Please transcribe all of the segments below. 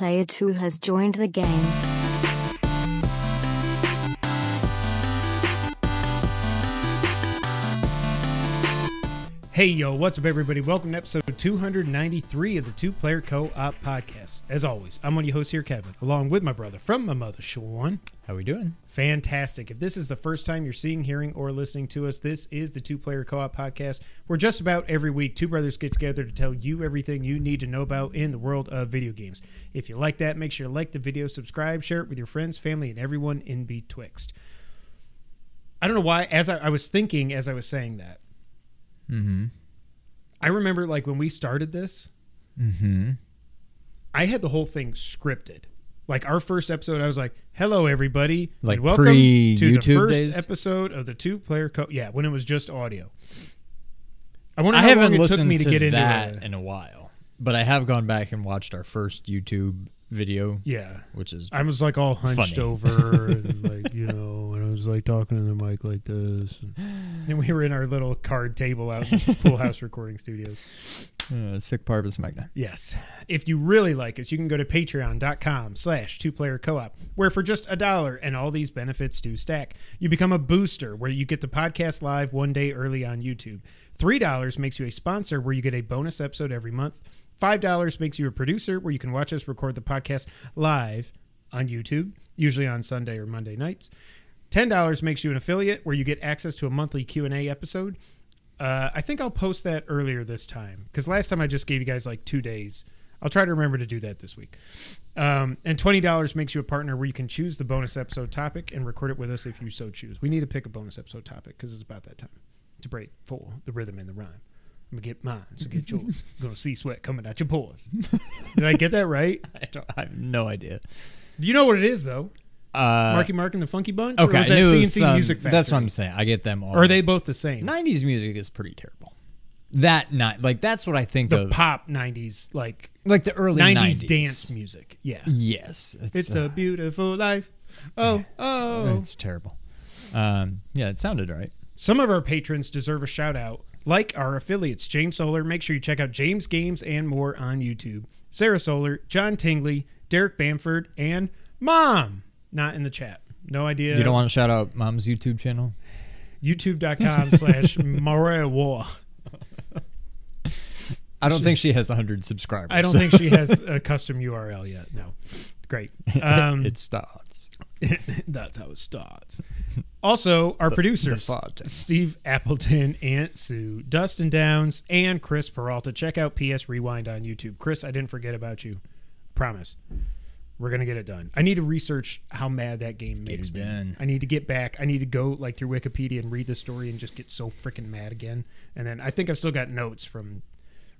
Player 2 has joined the game. Hey, yo, what's up, everybody? Welcome to episode 293 of the Two Player Co op Podcast. As always, I'm one of your hosts here, Kevin, along with my brother from my mother, Sean. How are we doing? Fantastic. If this is the first time you're seeing, hearing, or listening to us, this is the Two Player Co op Podcast, where just about every week, two brothers get together to tell you everything you need to know about in the world of video games. If you like that, make sure to like the video, subscribe, share it with your friends, family, and everyone in betwixt. I don't know why, as I, I was thinking as I was saying that, Mm-hmm. I remember like when we started this, Mm-hmm. I had the whole thing scripted. Like our first episode, I was like, "Hello, everybody, Like and welcome to the first days? episode of the two player co." Yeah, when it was just audio. I wonder I how haven't long it took me to, get into that in a while, but I have gone back and watched our first YouTube video, Yeah, which is I was like all hunched Funny. over and like you know, and I was like talking to the mic like this. And then we were in our little card table out in the Pool House Recording Studios. uh, sick Parvis Magna. Yes. If you really like us, you can go to patreon.com slash two player co-op, where for just a dollar and all these benefits do stack, you become a booster where you get the podcast live one day early on YouTube. Three dollars makes you a sponsor where you get a bonus episode every month. Five dollars makes you a producer where you can watch us record the podcast live on YouTube, usually on Sunday or Monday nights. Ten dollars makes you an affiliate where you get access to a monthly Q and A episode. Uh, I think I'll post that earlier this time because last time I just gave you guys like two days. I'll try to remember to do that this week. Um, and twenty dollars makes you a partner where you can choose the bonus episode topic and record it with us if you so choose. We need to pick a bonus episode topic because it's about that time to break full the rhythm and the rhyme. I'm gonna get mine, so get yours. gonna see sweat coming out your pores. Did I get that right? I don't. I have no idea. Do You know what it is though. Uh, Marky Mark and the Funky Bunch. okay, was I that knew it CNC was some- Music Factory? That's what I'm saying. I get them all. Or are they both the same? '90s music is pretty terrible. That not like that's what I think the of. pop '90s, like like the early 90s, 90s, dance music. Yeah. Yes, It's uh, a beautiful life. Oh, oh. It's terrible. Um, yeah, it sounded right. Some of our patrons deserve a shout out, like our affiliates, James Solar. Make sure you check out James Games and more on YouTube. Sarah Solar, John Tingley, Derek Bamford, and Mom. Not in the chat. No idea. You don't want to shout out Mom's YouTube channel? YouTube.com slash Maria War. I don't think she has 100 subscribers. I don't think she has a custom URL yet. No. Great. Um, it starts. That's how it starts. Also, our producers, font. Steve Appleton, Aunt Sue, Dustin Downs, and Chris Peralta. Check out PS Rewind on YouTube. Chris, I didn't forget about you. Promise. We're gonna get it done. I need to research how mad that game makes me. done. I need to get back. I need to go like through Wikipedia and read the story and just get so freaking mad again. And then I think I've still got notes from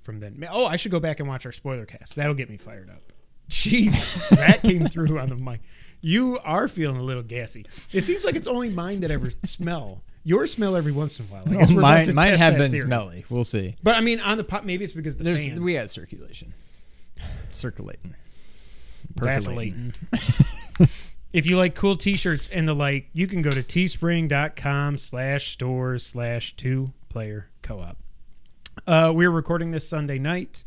from then. Oh, I should go back and watch our spoiler cast. That'll get me fired up. Jesus, that came through on the mic. You are feeling a little gassy. It seems like it's only mine that ever smell. Yours smell every once in a while. I guess we're about mine to mine test have that been theory. smelly. We'll see. But I mean, on the pot, maybe it's because the There's fan we had circulation, circulating, vacillating. if you like cool T-shirts and the like, you can go to teespring.com slash stores slash two player co-op. Uh, we're recording this Sunday night.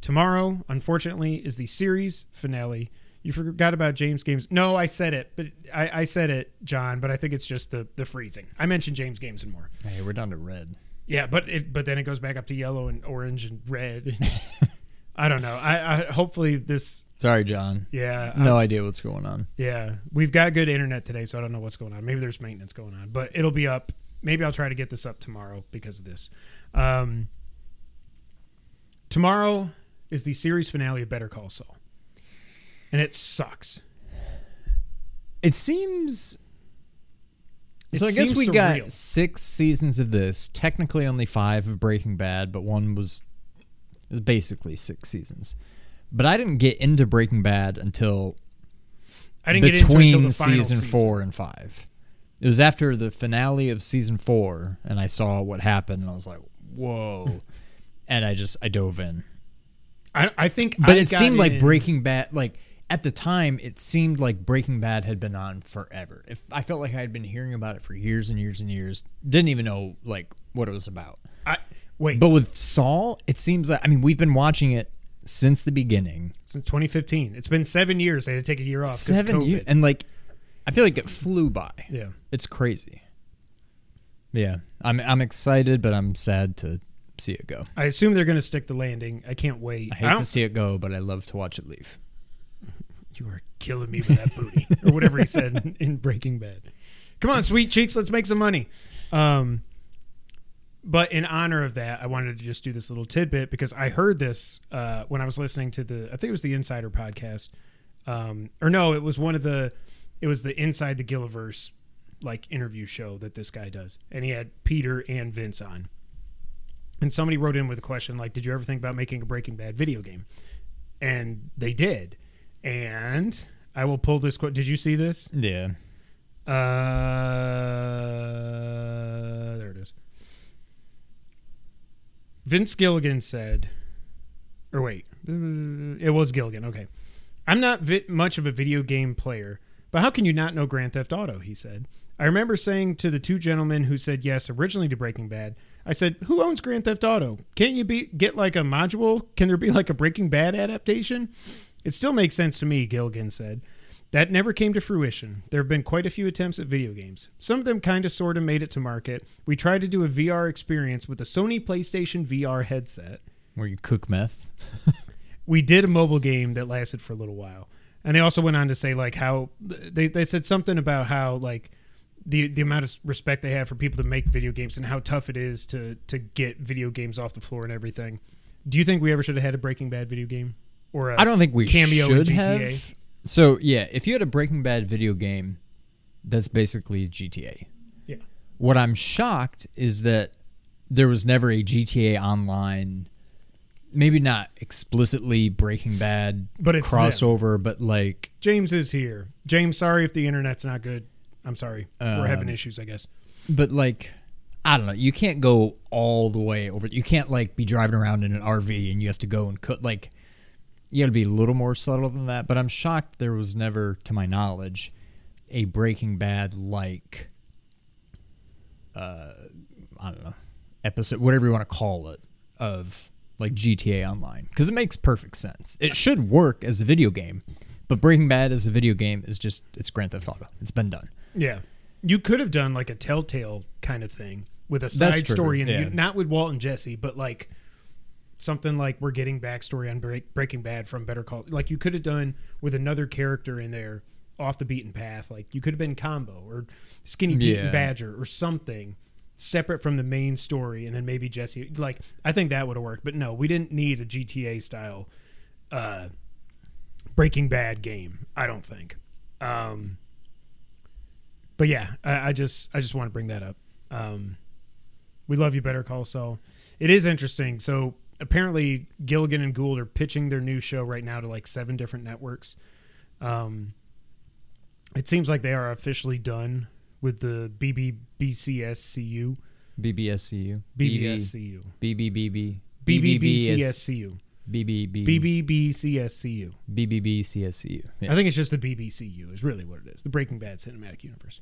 Tomorrow, unfortunately, is the series finale. You forgot about James Games. No, I said it, but I, I said it, John. But I think it's just the the freezing. I mentioned James Games and more. Hey, we're down to red. Yeah, but it but then it goes back up to yellow and orange and red. I don't know. I, I hopefully this. Sorry, John. Yeah, No idea what's going on. yeah, we've got good internet today, so I don't know what's going on. Maybe there's maintenance going on, but it'll be up. Maybe I'll try to get this up tomorrow because of this. Um, tomorrow is the series finale of Better Call Saul, and it sucks. It seems. It so I guess we surreal. got six seasons of this. Technically, only five of Breaking Bad, but one was is basically six seasons. But I didn't get into Breaking Bad until I didn't get into between until the final season four and five. It was after the finale of season four, and I saw what happened, and I was like, "Whoa!" and I just I dove in. I, I think, But I it seemed like in- Breaking Bad, like at the time, it seemed like Breaking Bad had been on forever. If I felt like I had been hearing about it for years and years and years, didn't even know like what it was about. I wait. But with Saul, it seems like I mean we've been watching it since the beginning. Since 2015, it's been seven years. They had to take a year off. Seven COVID. years, and like, I feel like it flew by. yeah. It's crazy. Yeah, I'm I'm excited, but I'm sad to see it go. I assume they're going to stick the landing. I can't wait. I I hate don't- to see it go, but I love to watch it leave. You are killing me with that booty, or whatever he said in, in Breaking Bad. Come on, sweet cheeks, let's make some money. Um, but in honor of that, I wanted to just do this little tidbit because I heard this uh, when I was listening to the, I think it was the Insider podcast, um, or no, it was one of the, it was the Inside the Gilliverse like interview show that this guy does, and he had Peter and Vince on. And somebody wrote in with a question like, "Did you ever think about making a Breaking Bad video game?" And they did. And I will pull this quote. Did you see this? Yeah, Uh, there it is. Vince Gilligan said, or wait, it was Gilligan. Okay, I'm not vi- much of a video game player, but how can you not know Grand Theft Auto? He said. I remember saying to the two gentlemen who said yes originally to Breaking Bad, I said, "Who owns Grand Theft Auto? Can't you be get like a module? Can there be like a Breaking Bad adaptation?" It still makes sense to me, Gilligan said. That never came to fruition. There have been quite a few attempts at video games. Some of them kind of sort of made it to market. We tried to do a VR experience with a Sony PlayStation VR headset. where you cook meth. We did a mobile game that lasted for a little while. And they also went on to say like how they, they said something about how like the the amount of respect they have for people that make video games and how tough it is to to get video games off the floor and everything. Do you think we ever should have had a Breaking Bad video game? Or I I don't think we cameo in should GTA? have. So yeah, if you had a Breaking Bad video game, that's basically GTA. Yeah. What I'm shocked is that there was never a GTA Online, maybe not explicitly Breaking Bad But it's them. crossover, but like James is here. James, sorry if the internet's not good. I'm sorry. We're having Um, issues, I guess. but like I don't know. You can't go all the way over. You can't like be driving around in an RV and you have to go and cut. Like you got to be a little more subtle than that. But I'm shocked there was never, to my knowledge, a Breaking Bad like. Uh, I don't know, episode, whatever you want to call it, of like GTA Online because it makes perfect sense. It should work as a video game, but Breaking Bad as a video game is just it's Grand Theft Auto. It's been done. Yeah. You could have done like a Telltale kind of thing with a That's side true, story, and yeah. not with Walt and Jesse, but like something like we're getting backstory on Break, Breaking Bad from Better Call. Like you could have done with another character in there off the beaten path. Like you could have been Combo or Skinny Pete and Badger or something separate from the main story, and then maybe Jesse. Like I think that would have worked, but no, we didn't need a GTA style uh, Breaking Bad game. I don't think. Um, but yeah, I, I just I just want to bring that up. Um, we love you, Better Call Saul. It is interesting. So apparently, Gilligan and Gould are pitching their new show right now to like seven different networks. Um, it seems like they are officially done with the BBBCSCU, BBSCU. BBSCU, BBBB. BBBCSCU, BBB. BBBCSCU. BBBCSCU. Yeah. I think it's just the BBCU is really what it is. The Breaking Bad Cinematic Universe.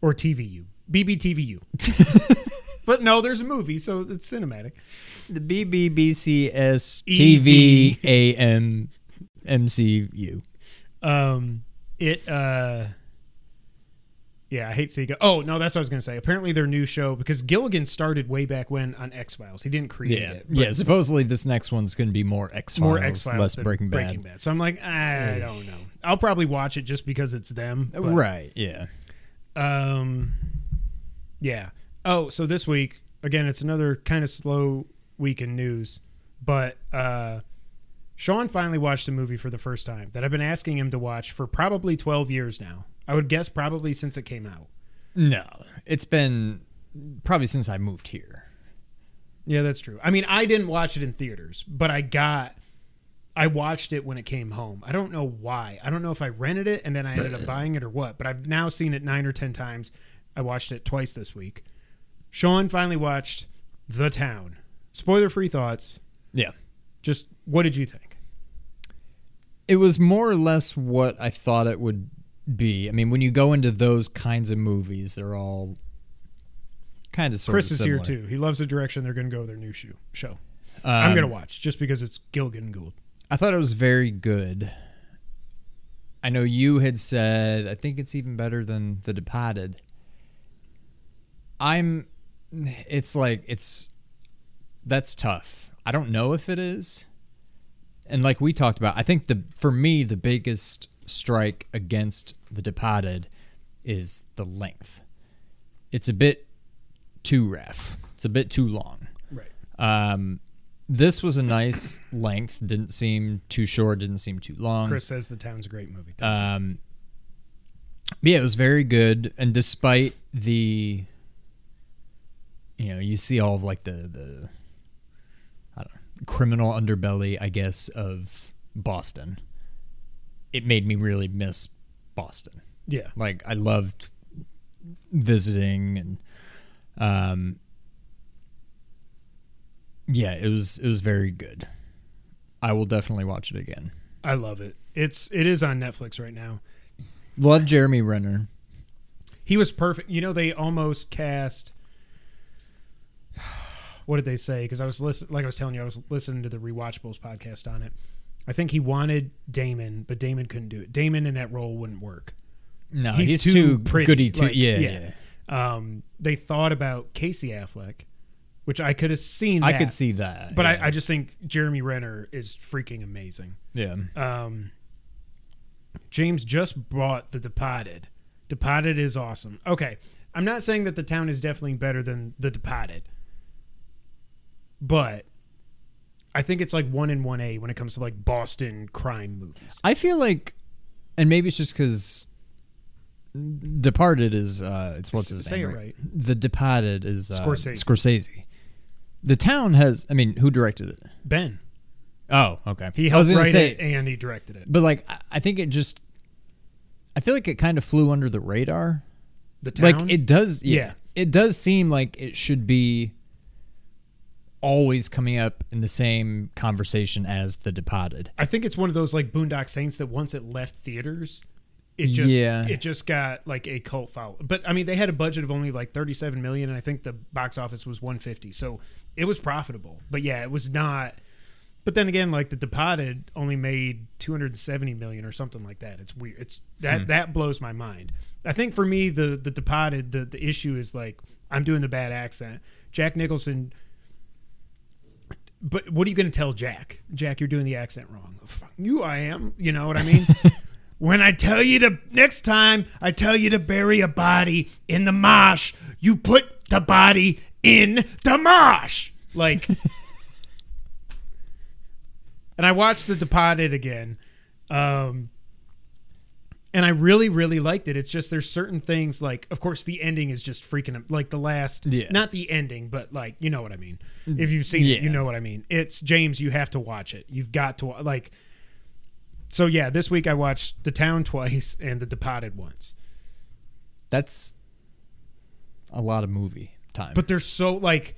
Or TVU. BBTVU. but no, there's a movie, so it's cinematic. the BBBCS EV. TV Um it uh yeah, I hate to see it go. Oh, no, that's what I was going to say. Apparently, their new show, because Gilligan started way back when on X Files. He didn't create Yeah. it. Yeah. Supposedly this next one's going to be more X Files, more X Files, less than Breaking Bad. So I'm like, I don't know. I'll probably watch it just because it's them. but- Right. Yeah. Um, yeah. Oh, so this week again, it's another kind of slow week in news, but uh, Sean finally watched a movie for the first time that I've been asking him to watch for probably twelve years now. I would guess probably since it came out. No, it's been probably since I moved here. Yeah, that's true. I mean, I didn't watch it in theaters, but I got. I watched it when it came home. I don't know why. I don't know if I rented it and then I ended up buying it or what, but I've now seen it nine or ten times. I watched it twice this week. Sean finally watched The Town. Spoiler free thoughts. Yeah. Just what did you think? It was more or less what I thought it would be. I mean, when you go into those kinds of movies, they're all kind of sort Chris of is here too. He loves the direction they're going to go with their new shoe, show. I'm Um, gonna watch just because it's Gilligan Gould. I thought it was very good. I know you had said I think it's even better than The Departed. I'm it's like it's that's tough. I don't know if it is. And like we talked about, I think the for me the biggest strike against The Departed is the length. It's a bit too ref. It's a bit too long. Right. Um, this was a nice length. Didn't seem too short. Didn't seem too long. Chris says the town's a great movie. Um, but yeah, it was very good. And despite the, you know, you see all of like the the, I don't know, criminal underbelly, I guess, of Boston. It made me really miss Boston. yeah. Like I loved visiting and, um, yeah, it was it was very good. I will definitely watch it again. I love it. It's it is on Netflix right now. Love Jeremy Renner. He was perfect. You know, they almost cast. What did they say? Because I was listen, like I was telling you, I was listening to the Rewatchables podcast on it. I think he wanted Damon, but Damon couldn't do it. Damon in that role wouldn't work. No, He's he's, too too, pretty, goody too. like, yeah, yeah. yeah. Um, they thought about Casey Affleck, which I could have seen. I could see that. but yeah. I, I just think Jeremy Renner is freaking amazing. yeah. Um, James just brought The Departed. Departed is awesome. Okay, I'm not saying that The Town is definitely better than The Departed, but I think it's like one in one A when it comes to like Boston crime movies. I feel like, and maybe it's just because Departed is uh, it's what's his Say name? it right. The Departed is uh, Scorsese. Scorsese. The town has. I mean, who directed it? Ben, Oh, okay. he helped write say, it and he directed it. but like, I- I think it just. I feel like it kind of flew under the radar. The Town, Like it does. Yeah, Yeah. It does seem like it should be. Always coming up in the same conversation as The Departed. I think it's one of those like Boondock Saints that once it left theaters, it just Yeah. it just got like a cult follow. But I mean, they had a budget of only like 37 million, and I think the box office was 150, so it was profitable. But yeah, it was not. But then again, like The Departed only made 270 million or something like that. It's weird. It's that hmm. that blows my mind. I think for me, the the Departed, the the issue is like I'm doing the bad accent. Jack Nicholson but what are you going to tell Jack? Jack, you're doing the accent wrong. Fuck you, I am. You know what I mean? when I tell you to next time, I tell you to bury a body in the marsh. You put the body in the marsh. Like, and I watched The Departed again, um, and I really, really liked it. It's just there's certain things like, of course, the ending is just freaking like the last, Yeah. not the ending, but like you know what I mean. Mm. If you've seen Yeah. it, you know what I mean. It's James. You have to watch it. You've got to like. So yeah, this week I watched The Town twice and The Departed once. That's a lot of movie time. But they're so like,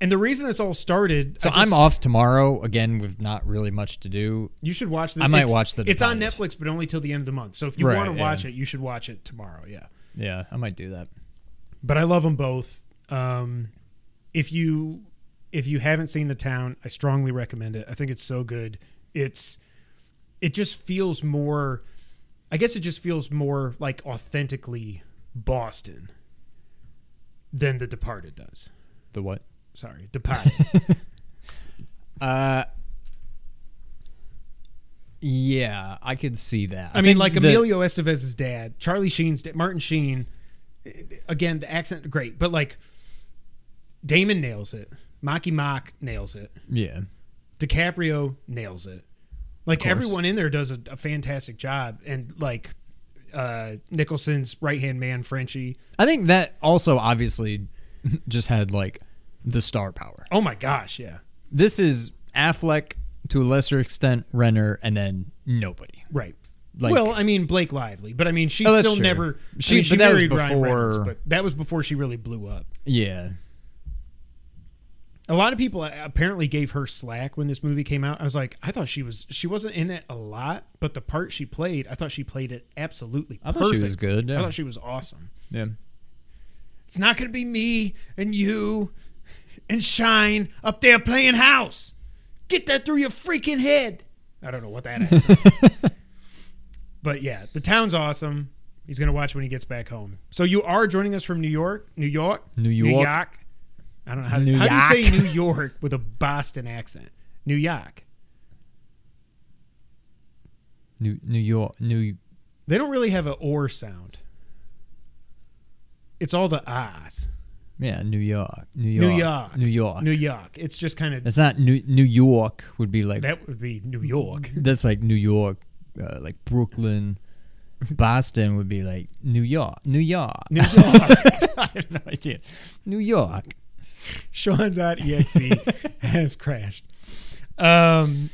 and the reason this all started. so just- I'm off tomorrow again with not really much to do. You should watch the. I might watch The It's on Netflix, but only till the end of the month. So if you Right, want to yeah. watch it, you should watch it tomorrow. Yeah. Yeah, I might do that. but I love them both. Um, if you if you haven't seen the town, I strongly recommend it. I think it's so good. It's it just feels more. I guess it just feels more like authentically Boston than The Departed does. The what? Sorry, Departed. Uh Yeah, I could see that. I, mean, like the- Emilio Estevez's dad, Charlie Sheen's dad, Martin Sheen. Again, the accent great, but like Damon nails it. Marky Mark nails it. Yeah. DiCaprio nails it. Like everyone in there does a, a fantastic job, and like uh, Nicholson's right hand man, Frenchie. I think that also obviously just had like the star power. Oh my gosh, yeah, This is Affleck to a lesser extent, Renner, and then nobody. right. Like- well, I mean Blake Lively, but I mean she Oh, still true. never. She- I mean, she that was married Ryan Reynolds, but that was before she really blew up. Yeah. A lot of people uh, apparently gave her slack when this movie came out. I was like, I thought she was she wasn't in it a lot, but the part she played, I thought she played it absolutely. I thought perfect. she was good. I thought she was awesome. yeah. It's not going to be me and you. And shine up there playing house. Get that through your freaking head. I don't know what that is. but yeah, the town's awesome. He's gonna watch when he gets back home. So you are joining us from New York, New York, New York. New York. I don't know how, to, New how do you say New York with a Boston accent. New York. New New York, New They don't really have an or sound. It's all the ahs. Yeah, New York, New New York, York. New York. New York. It's just kind of That's not New New York. Would be like that would be New York. that's like New York, uh, like Brooklyn. Boston would be like New York, New York. New York. I have no idea. New York. Sean.exe has crashed. Um,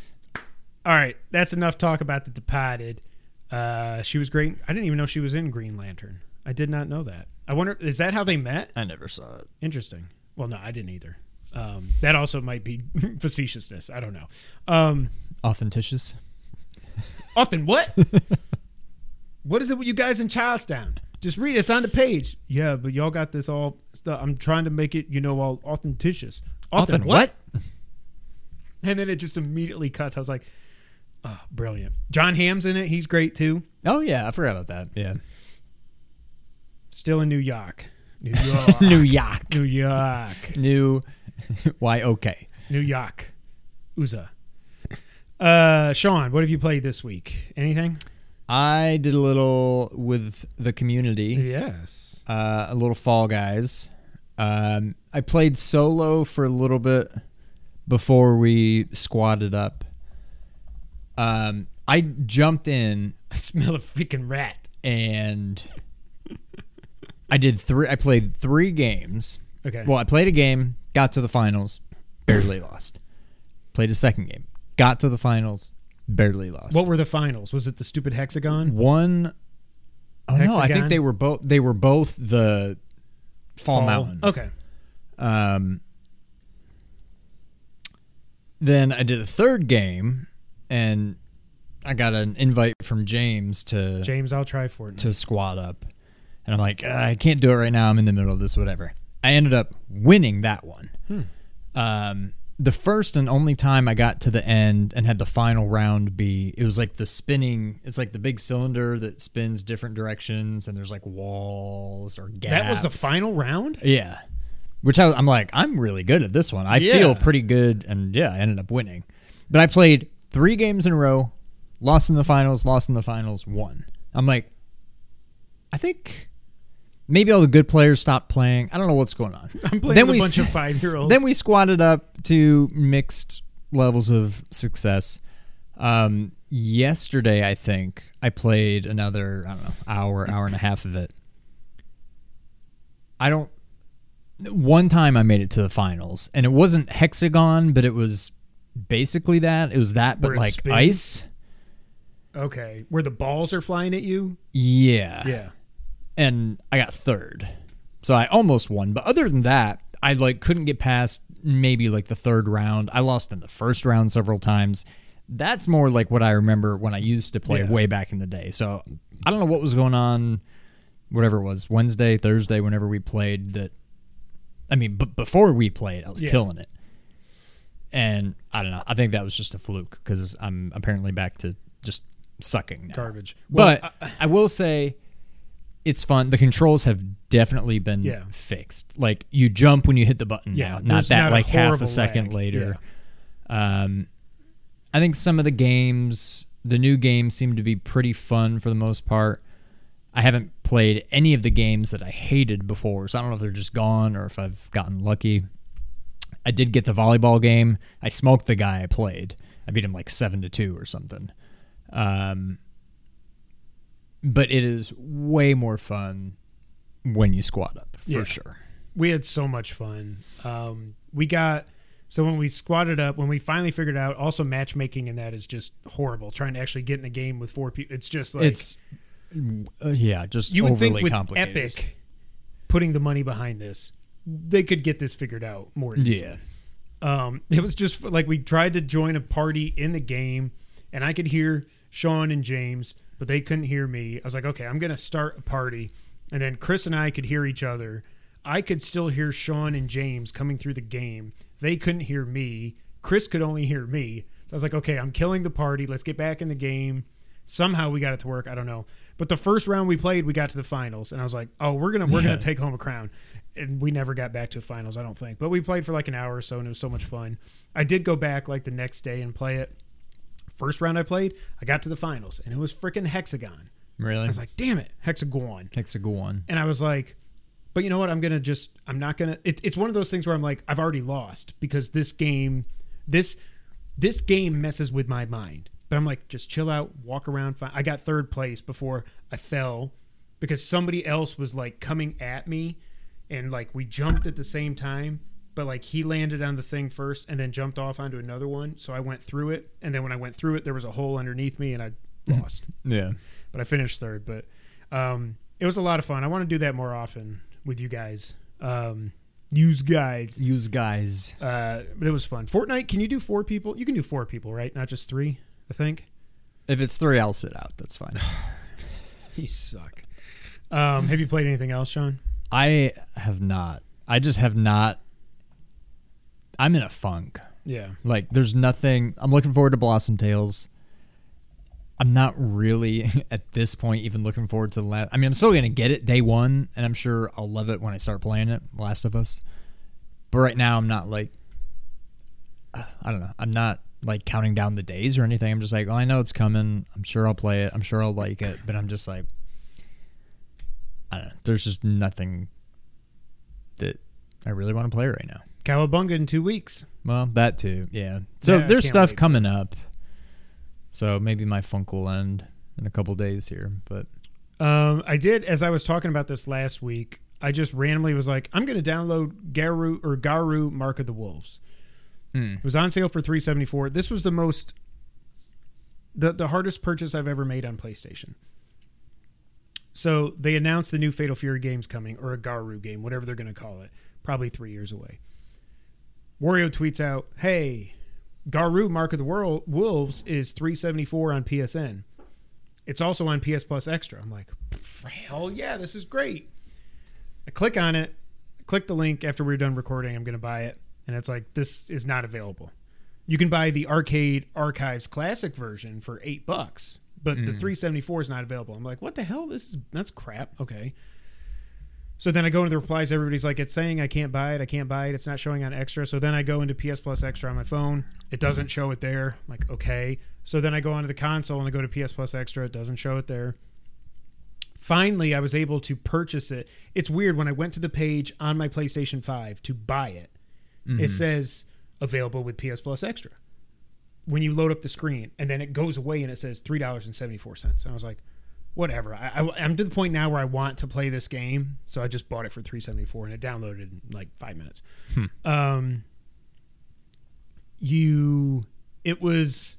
all right, that's enough talk about the Departed. Uh, she was great. I didn't even know she was in Green Lantern. I did not know that. I wonder, is that how they met? I never saw it. Interesting. Well, no, I didn't either. Um, that also might be facetiousness. I don't know. Um, Authenticious. often what? what is it with you guys in Charlestown? Just read it. It's on the page. Yeah, but y'all got this all stuff. I'm trying to make it, you know, all authenticious. Often Often what? And then it just immediately cuts. I was like, oh, brilliant. John Hamm's in it. He's great too. Oh yeah, I forgot about that. Yeah. Still in New York. New York. New York. New York. New Y O K. New York. Uza. Uh, Sean, what have you played this week? Anything? I did a little with the community. Yes. uh, a little Fall Guys. Um, I played solo for a little bit before we squatted up. Um, I jumped in I smell a freaking rat. and I did three. I played three games. Okay. Well, I played a game, got to the finals, barely lost. Played a second game, got to the finals, barely lost. what were the finals? Was it the stupid hexagon? one? Oh no, I Hexagon? think they were both. They were both the Fall, Mountain. Okay. Um, then I did a third game, and I got an invite from James to James, I'll try Fortnite. to squat up, and I'm like, "Uh, I can't do it right now. I'm in the middle of this, whatever. I ended up winning that one. Hmm. Um, the first and only time I got to the end and had the final round be, it was like the spinning. It's like the big cylinder that spins different directions, and there's like walls or gaps. that was the final round? Yeah. Which I, I'm like, I'm really good at this one. I Yeah. feel pretty good, and yeah, I ended up winning. But I played three games in a row, lost in the finals, lost in the finals, won. I'm like, I think maybe all the good players stopped playing. I don't know what's going on. I'm playing Then with we a bunch of five year olds. Then we squatted up to mixed levels of success. Um, yesterday, I think I played another I don't know hour, hour and a half of it. I don't. One time I made it to the finals, and it wasn't hexagon, but it was basically that. It was that, but Where it like spins? ice. Okay. Where the balls are flying at you? Yeah. Yeah. And I got third. So I almost won, but other than that, I like couldn't get past maybe like the third round. I lost in the first round several times. That's more like what I remember when I used to play Yeah. way back in the day. So I don't know what was going on whatever it was, Wednesday, Thursday whenever we played that I mean, but before we played, I was Yeah. killing it. And I don't know. I think that was just a fluke cuz I'm apparently back to just sucking now. Garbage. Well, But I, will say it's fun. The controls have definitely been Yeah. fixed. Like you jump when you hit the button Yeah, now, not that not a like half a second lag. later. Um I think some of the games, the new games seem to be pretty fun for the most part. I haven't played any of the games that I hated before, so I don't know if they're just gone or if I've gotten lucky. I did get the volleyball game. I smoked the guy I played. I beat him like seven to two or something. Um, but it is way more fun when you squat up for Yeah. sure. we had so much fun. Um, we got so when we squatted up, when we finally figured out, also matchmaking in that is just horrible. Trying to actually get in a game with four people, it's just like it's uh, yeah, just you would overly think with complicated. Epic putting the money behind this, they could get this figured out more easily. Yeah. Um, it was just like we tried to join a party in the game, and I could hear Sean and James, but they couldn't hear me. I was like, okay, I'm gonna start a party, and then Chris and I could hear each other. I could still hear Sean and James coming through the game. They couldn't hear me. Chris could only hear me. So I was like, okay, I'm killing the party. Let's get back in the game. Somehow we got it to work. I don't know. But the first round we played, we got to the finals, and I was like, oh, we're gonna we're Yeah. gonna take home a crown. And we never got back to finals, I don't think. But we played for like an hour or so, and it was so much fun. I did go back like the next day and play it. First round I played, I got to the finals, and it was freaking hexagon. Really? I was like, damn it, hexagon. Hexagon. And I was like, but you know what? I'm gonna just I'm not gonna. It, it's one of those things where I'm like, I've already lost because this game, this this game messes with my mind. But I'm like, just chill out, walk around. Fine. I got third place before I fell because somebody else was like coming at me, and like we jumped at the same time. But like he landed on the thing first and then jumped off onto another one. So I went through it, and then when I went through it, there was a hole underneath me, and I lost Yeah. but I finished third. But um, it was a lot of fun. I want to do that more often with you guys. Um, use guys. Use guys. Uh, but it was fun. Fortnite, can you do four people? You can do four people, right? Not just three, I think. If it's three, I'll sit out. That's fine. You suck. Um, have you played anything else, Sean? I have not. I just have not. I'm in a funk. Yeah. Like, there's nothing. I'm looking forward to Blossom Tales. I'm not really at this point even looking forward to the last. I mean, I'm still gonna get it day one, and I'm sure I'll love it when I start playing it. Last of Us. But right now, I'm not like. I don't know. I'm not like counting down the days or anything. I'm just like, well, I know it's coming. I'm sure I'll play it. I'm sure I'll like it. But I'm just like, I don't know. There's just nothing that I really want to play right now. Cowabunga in two weeks. Well, that too, yeah. So Yeah, there's stuff wait. coming up. So maybe my funk will end in a couple days here, but Um, I did, as I was talking about this last week, I just randomly was like, I'm going to download Garou or Garou Mark of the Wolves. Mm. It was on sale for 374. This was the most the the hardest purchase I've ever made on PlayStation. So they announced the new Fatal Fury game's coming, or a Garou game, whatever they're going to call it, probably three years away. Wario tweets out, "Hey, Garou Mark of the World Wolves is 374 on PSN. It's also on PS Plus Extra." I'm like, "Hell yeah, this is great!" I click on it, click the link after we're done recording. I'm going to buy it, and it's like this is not available. You can buy the Arcade Archives Classic version for eight bucks, but the mm. 374 is not available. I'm like, what the hell? This is that's crap. Okay. So then I go into the replies. Everybody's like, it's saying I can't buy it. I can't buy it. It's not showing on extra. So then I go into PS Plus Extra on my phone. It doesn't show it there. I'm like, okay. So then I go onto the console and I go to PS Plus Extra. It doesn't show it there. Finally, I was able to purchase it. It's weird when I went to the page on my PlayStation 5 to buy it, it mm-hmm. says available with PS Plus Extra when you load up the screen, and then it goes away and it says three dollars and seventy four cents. And I was like, whatever. I, I, am to the point now where I want to play this game, so I just bought it for three seventy four, and it downloaded in like five minutes. Um, you, it was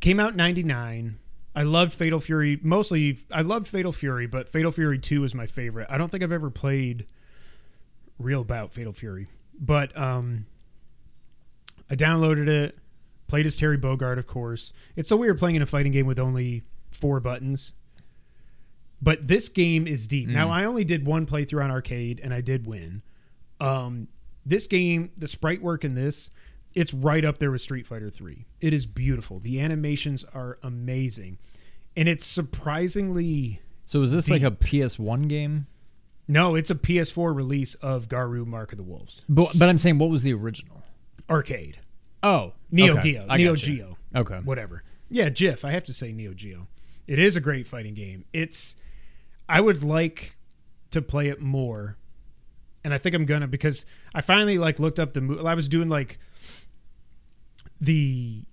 came out ninety nine. I loved Fatal Fury. Mostly, I loved Fatal Fury, but Fatal Fury Two is my favorite. I don't think I've ever played real about Fatal Fury, but um, I downloaded it, played as Terry Bogard, of course. It's so weird playing in a fighting game with only four buttons. But this game is deep. Now I only did one playthrough on arcade and I did win. Um, this game, the sprite work in this, it's right up there with Street Fighter 3. It is beautiful. The animations are amazing. And it's surprisingly so is this like a PS1 game? no, it's a PS4 release of Garou Mark of the Wolves. But but I'm saying what was the original? arcade. Oh, Neo okay. Geo. I Neo gotcha. Geo. Okay. Whatever. Yeah, GIF. I have to say Neo Geo. It is a great fighting game. It's I would like to play it more. And I think I'm gonna because I finally like looked up the move. I was doing like the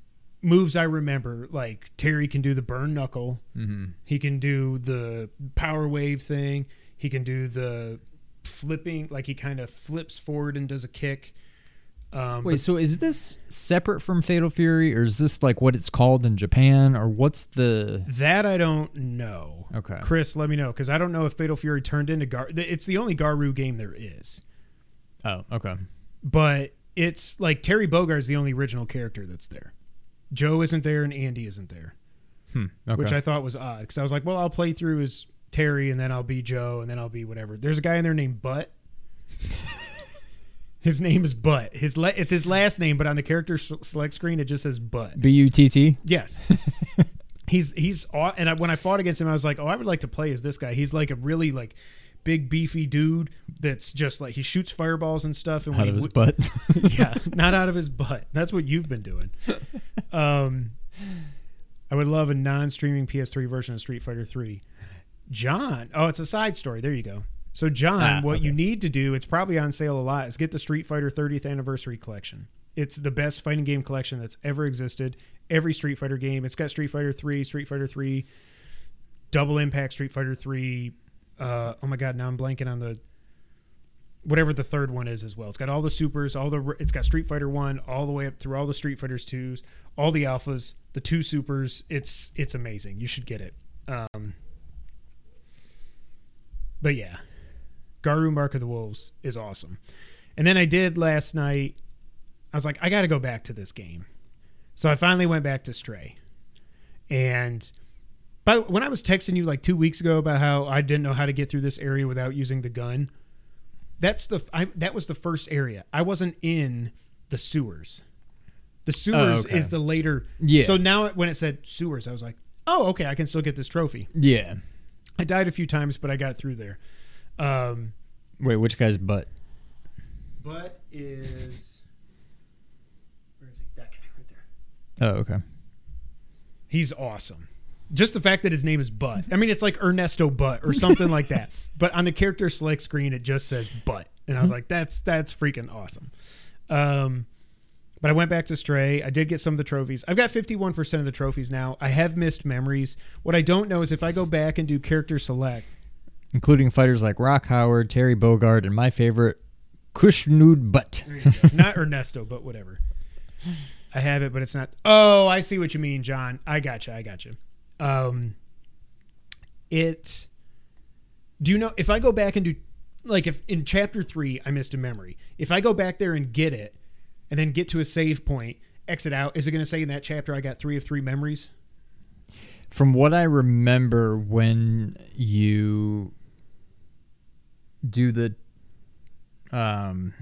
moves I remember. Like Terry can do the burn knuckle. Mm-hmm. He can do the power wave thing. He can do the flipping, like he kind of flips forward and does a kick. Um, Wait, so is this separate from Fatal Fury, or is this like what it's called in Japan, or what's the? That I don't know. Okay. Chris, let me know because I don't know if Fatal Fury turned into Gar. It's the only Garou game there is, Oh, okay. but it's like Terry Bogard's the only original character that's there. Joe isn't there and Andy isn't there, Hmm. Okay. which I thought was odd because I was like, well, I'll play through as Terry and then I'll be Joe and then I'll be whatever. There's a guy in there named Butt His name is Butt. His la- it's his last name, but on the character s- select screen it just says Butt. B U T T. Yes. he's he's aw- and I, when I fought against him, I was like, oh, I would like to play as this guy. He's like a really like big beefy dude that's just like he shoots fireballs and stuff. And Out of his w- butt. yeah, not out of his butt. That's what you've been doing. Um, I would love a non-streaming PS3 version of Street Fighter 3. John, oh, it's a side story. There you go. So John, Ah, what you need to do, it's probably on sale a lot, is get the Street Fighter 30th anniversary collection. It's the best fighting game collection that's ever existed. Every Street Fighter game. It's got Street Fighter 3, Street Fighter 3, Double Impact Street Fighter 3. Uh, oh my god, now I'm blanking on the whatever the third one is as well. It's got all the supers, all the it's got Street Fighter 1 all the way up through all the Street Fighters 2s, all the alphas, the two supers. It's it's amazing. You should get it. Um But yeah. Garou Mark of the Wolves is awesome. And then I did last night I was like I got to go back to this game. So I finally went back to Stray. And but when I was texting you like 2 weeks ago about how I didn't know how to get through this area without using the gun, that's the I, that was the first area. I wasn't in the sewers. The sewers oh, okay. is the later. Yeah. So now when it said sewers, I was like, oh, okay, I can still get this trophy. yeah. I died a few times, but I got through there. Um, Wait, which guy's butt? Butt is where is he? That guy right there. Oh, okay. He's awesome. Just the fact that his name is Butt. I mean, it's like Ernesto Butt or something like that. But on the character select screen, it just says Butt, and I was like, "That's that's freaking awesome." Um, but I went back to Stray. I did get some of the trophies. I've got fifty-one percent of the trophies now. I have missed memories. What I don't know is if I go back and do character select. Including fighters like Rock Howard, Terry Bogard, and my favorite, Khushnood Butt. There you go. not Ernesto, but whatever. I have it, but it's not. Oh, I see what you mean, John. I gotcha. I gotcha. Um, it. Do you know if I go back and do like if in chapter three I missed a memory? If I go back there and get it, and then get to a save point, exit out, is it going to say in that chapter I got three of three memories? From what I remember, when you do the um,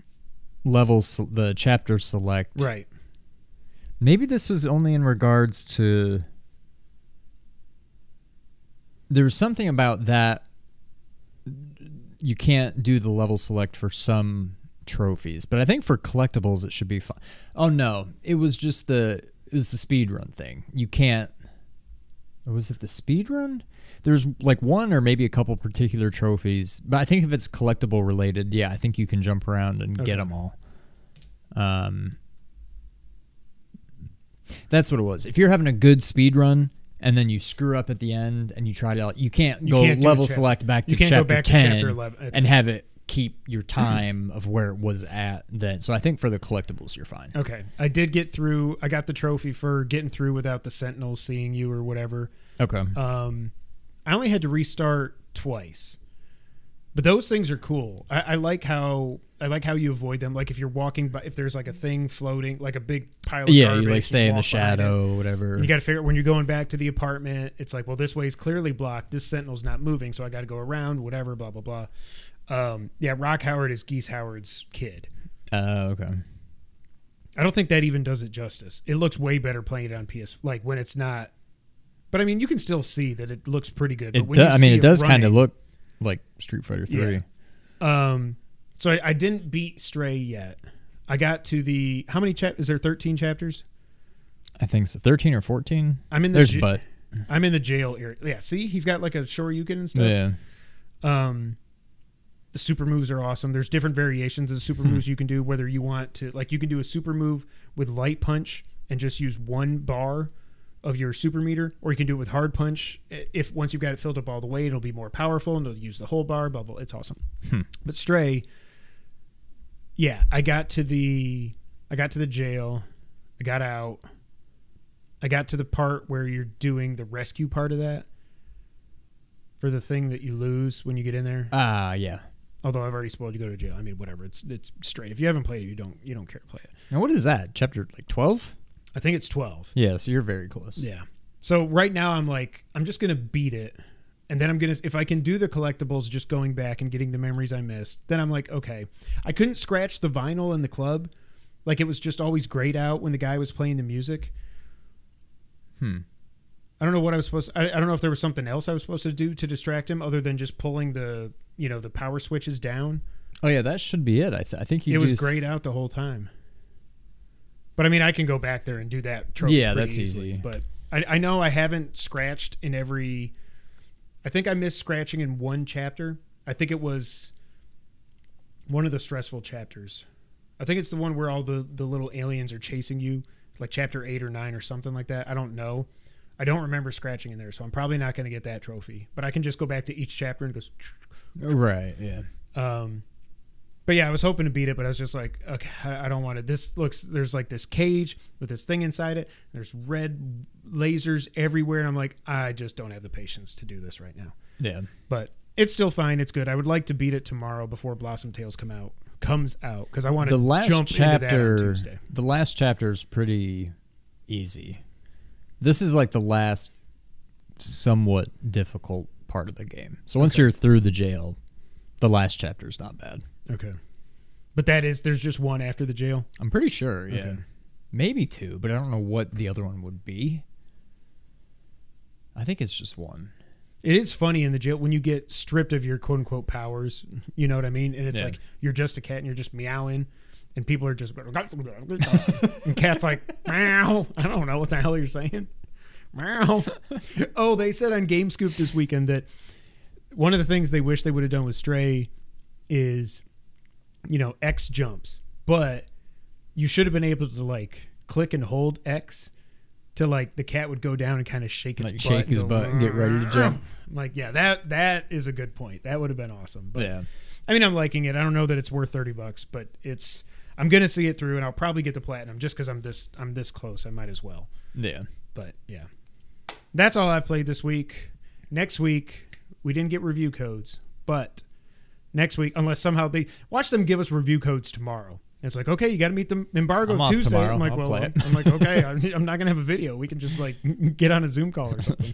levels, the chapter select, Right. Maybe this was only in regards to. There was something about that. You can't do the level select for some trophies, but I think for collectibles it should be fine. Oh no, it was just the it was the speed run thing. You can't. Was it the speed run? There's like one or maybe a couple particular trophies, but I think if it's collectible related, yeah, I think you can jump around and Okay. get them all. Um, that's what it was. If you're having a good speed run and then you screw up at the end and you try to, you can't You go can't level select back to you can't go chapter back to 10 chapter 11. and have it keep your time of where it was at then. So I think for the collectibles, you're fine. Okay. I did get through. I got the trophy for getting through without the sentinels seeing you or whatever. Okay. Um, I only had to restart twice, but those things are cool. I, I like how I like how you avoid them. Like if you're walking, by, if there's like a thing floating, like a big pile. of yeah, garbage, you like stay in the behind it. shadow, whatever. You got to figure out when you're going back to the apartment. It's like, well, this way's clearly blocked. This sentinel's not moving, so I got to go around. Whatever, blah blah blah. Um, yeah, Rock Howard is Geese Howard's kid. Uh, okay. I don't think that even does it justice. It looks way better playing it on PS, like when it's not. But I mean, you can still see that it looks pretty good. But It do, I mean, it does kind of look like Street Fighter Three. Yeah. Um, so I, I didn't beat Stray yet. I got to the how many chap? Is there thirteen chapters? I think so. Thirteen or fourteen. I'm in the There's j- butt. I'm in the jail area. Yeah, see, he's got like a Shoryuken and stuff. Yeah. Um, the super moves are awesome. There's different variations of super Hmm. moves you can do. Whether you want to, like, you can do a super move with light punch and just use one bar of your super meter, or you can do it with hard punch. If once you've got it filled up all the way, it'll be more powerful and it'll use the whole bar. Bubble, it's awesome. Hmm. But Stray, yeah, I got to the, I got to the jail, I got out, I got to the part where you're doing the rescue part of that for the thing that you lose when you get in there. Ah, yeah. Although I've already spoiled you go to jail. I mean, whatever. It's it's straight. If you haven't played it, you don't you don't care to play it. Now what is that? Chapter like twelve? I think it's twelve. Yeah, so you're very close. Yeah. So right now I'm like I'm just gonna beat it, and then I'm gonna if I can do the collectibles, just going back and getting the memories I missed, then I'm like, okay. I couldn't scratch the vinyl in the club, like it was just always grayed out when the guy was playing the music. Hmm. I don't know what I was supposed. I, I don't know if there was something else I was supposed to do to distract him, other than just pulling the you know the power switches down. Oh yeah, that should be it. I, th- I think you. it was grayed out the whole time. But I mean, I can go back there and do that. Trophy Yeah, that's easily. easy. But I, I know I haven't scratched in every. I think I missed scratching in one chapter. I think it was one of the stressful chapters. I think it's the one where all the the little aliens are chasing you. It's like chapter eight or nine or something like that. I don't know. I don't remember scratching in there, so I'm probably not going to get that trophy. But I can just go back to each chapter and go. Right. Yeah. Um, but yeah, I was hoping to beat it, but I was just like, okay, I, don't want it. This looks there's like this cage with this thing inside it. There's red lasers everywhere, and I'm like, I just don't have the patience to do this right now. Yeah. But it's still fine. It's good. I would like to beat it tomorrow before Blossom Tales come out comes out because I want to The last jump into that on chapter. Tuesday. The last chapter is pretty easy. This is like the last somewhat difficult part of the game. So once Okay. you're through the jail, the last chapter is not bad. Okay, but that is there's just one after the jail. I'm pretty sure. Yeah. Okay. Maybe two, but I don't know what the other one would be. I think it's just one. It is funny in the jail when you get stripped of your quote unquote powers. You know what I mean? And it's Yeah. like you're just a cat and you're just meowing, and people are just and cat's like meow. I don't know what the hell you're saying. Meow. oh, they said on Game Scoop this weekend that one of the things they wish they would have done with Stray is, you know, X jumps, but you should have been able to like click and hold X to like the cat would go down and kind of shake its Like, butt shake and his go, butt and get ready to jump. I'm like, yeah, that that is a good point. That would have been awesome. But yeah. I mean, I'm liking it. I don't know that it's worth thirty bucks, but it's. I'm gonna see it through, and I'll probably get the platinum just because I'm this. I'm this close. I might as well. Yeah. But yeah, that's all I've played this week. Next week we didn't get review codes, but next week, unless somehow they watch them give us review codes tomorrow. It's like, okay, you got to meet the embargo I'm Tuesday. I'm like, I'll well, I'm. I'm like, okay, I'm, I'm not gonna have a video. We can just like get on a Zoom call or something.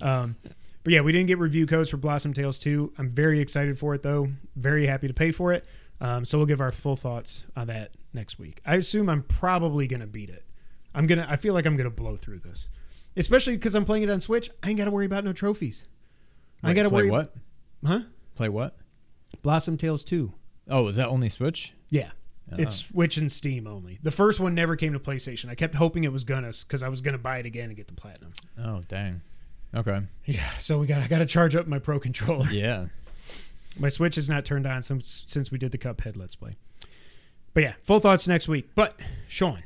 Um, but yeah, we didn't get review codes for Blossom Tales 2. I'm very excited for it though. Very happy to pay for it. Um, so we'll give our full thoughts on that next week. I assume I'm probably gonna beat it. I'm gonna. I feel like I'm gonna blow through this, especially because I'm playing it on Switch. I ain't got to worry about no trophies. I got to play worry. what? Huh? Play what? Blossom Tales 2. Oh, is that only Switch? Yeah. Oh. It's Switch and Steam only. The first one never came to PlayStation. I kept hoping it was gonna because I was gonna buy it again and get the platinum. Oh, dang. Okay. Yeah, so we got I got to charge up my Pro controller. Yeah. My Switch is not turned on since since we did the Cuphead Let's Play. But yeah, full thoughts next week. But Sean,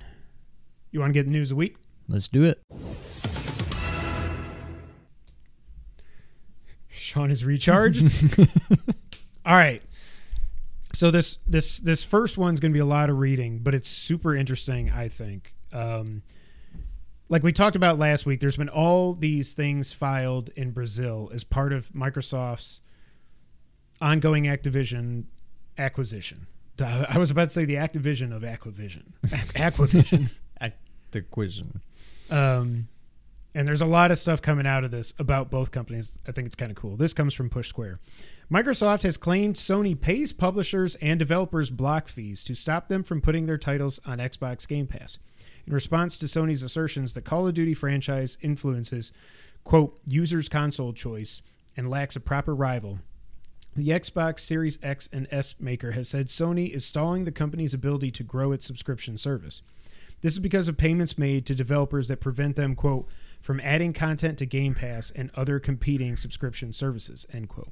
you want to get the news of the week? Let's do it. Sean is recharged. All right. So this this this first one's going to be a lot of reading, but it's super interesting, I think. Um, like we talked about last week, there's been all these things filed in Brazil as part of Microsoft's ongoing Activision acquisition. I was about to say the Activision of Acquisition. Acquisition. Activision. Um, and there's a lot of stuff coming out of this about both companies. I think it's kind of cool. This comes from Push Square. Microsoft has claimed Sony pays publishers and developers block fees to stop them from putting their titles on Xbox Game Pass. In response to Sony's assertions, the Call of Duty franchise influences, quote, users' console choice and lacks a proper rival. The Xbox Series X and S maker has said Sony is stalling the company's ability to grow its subscription service. This is because of payments made to developers that prevent them, quote, from adding content to Game Pass and other competing subscription services, end quote.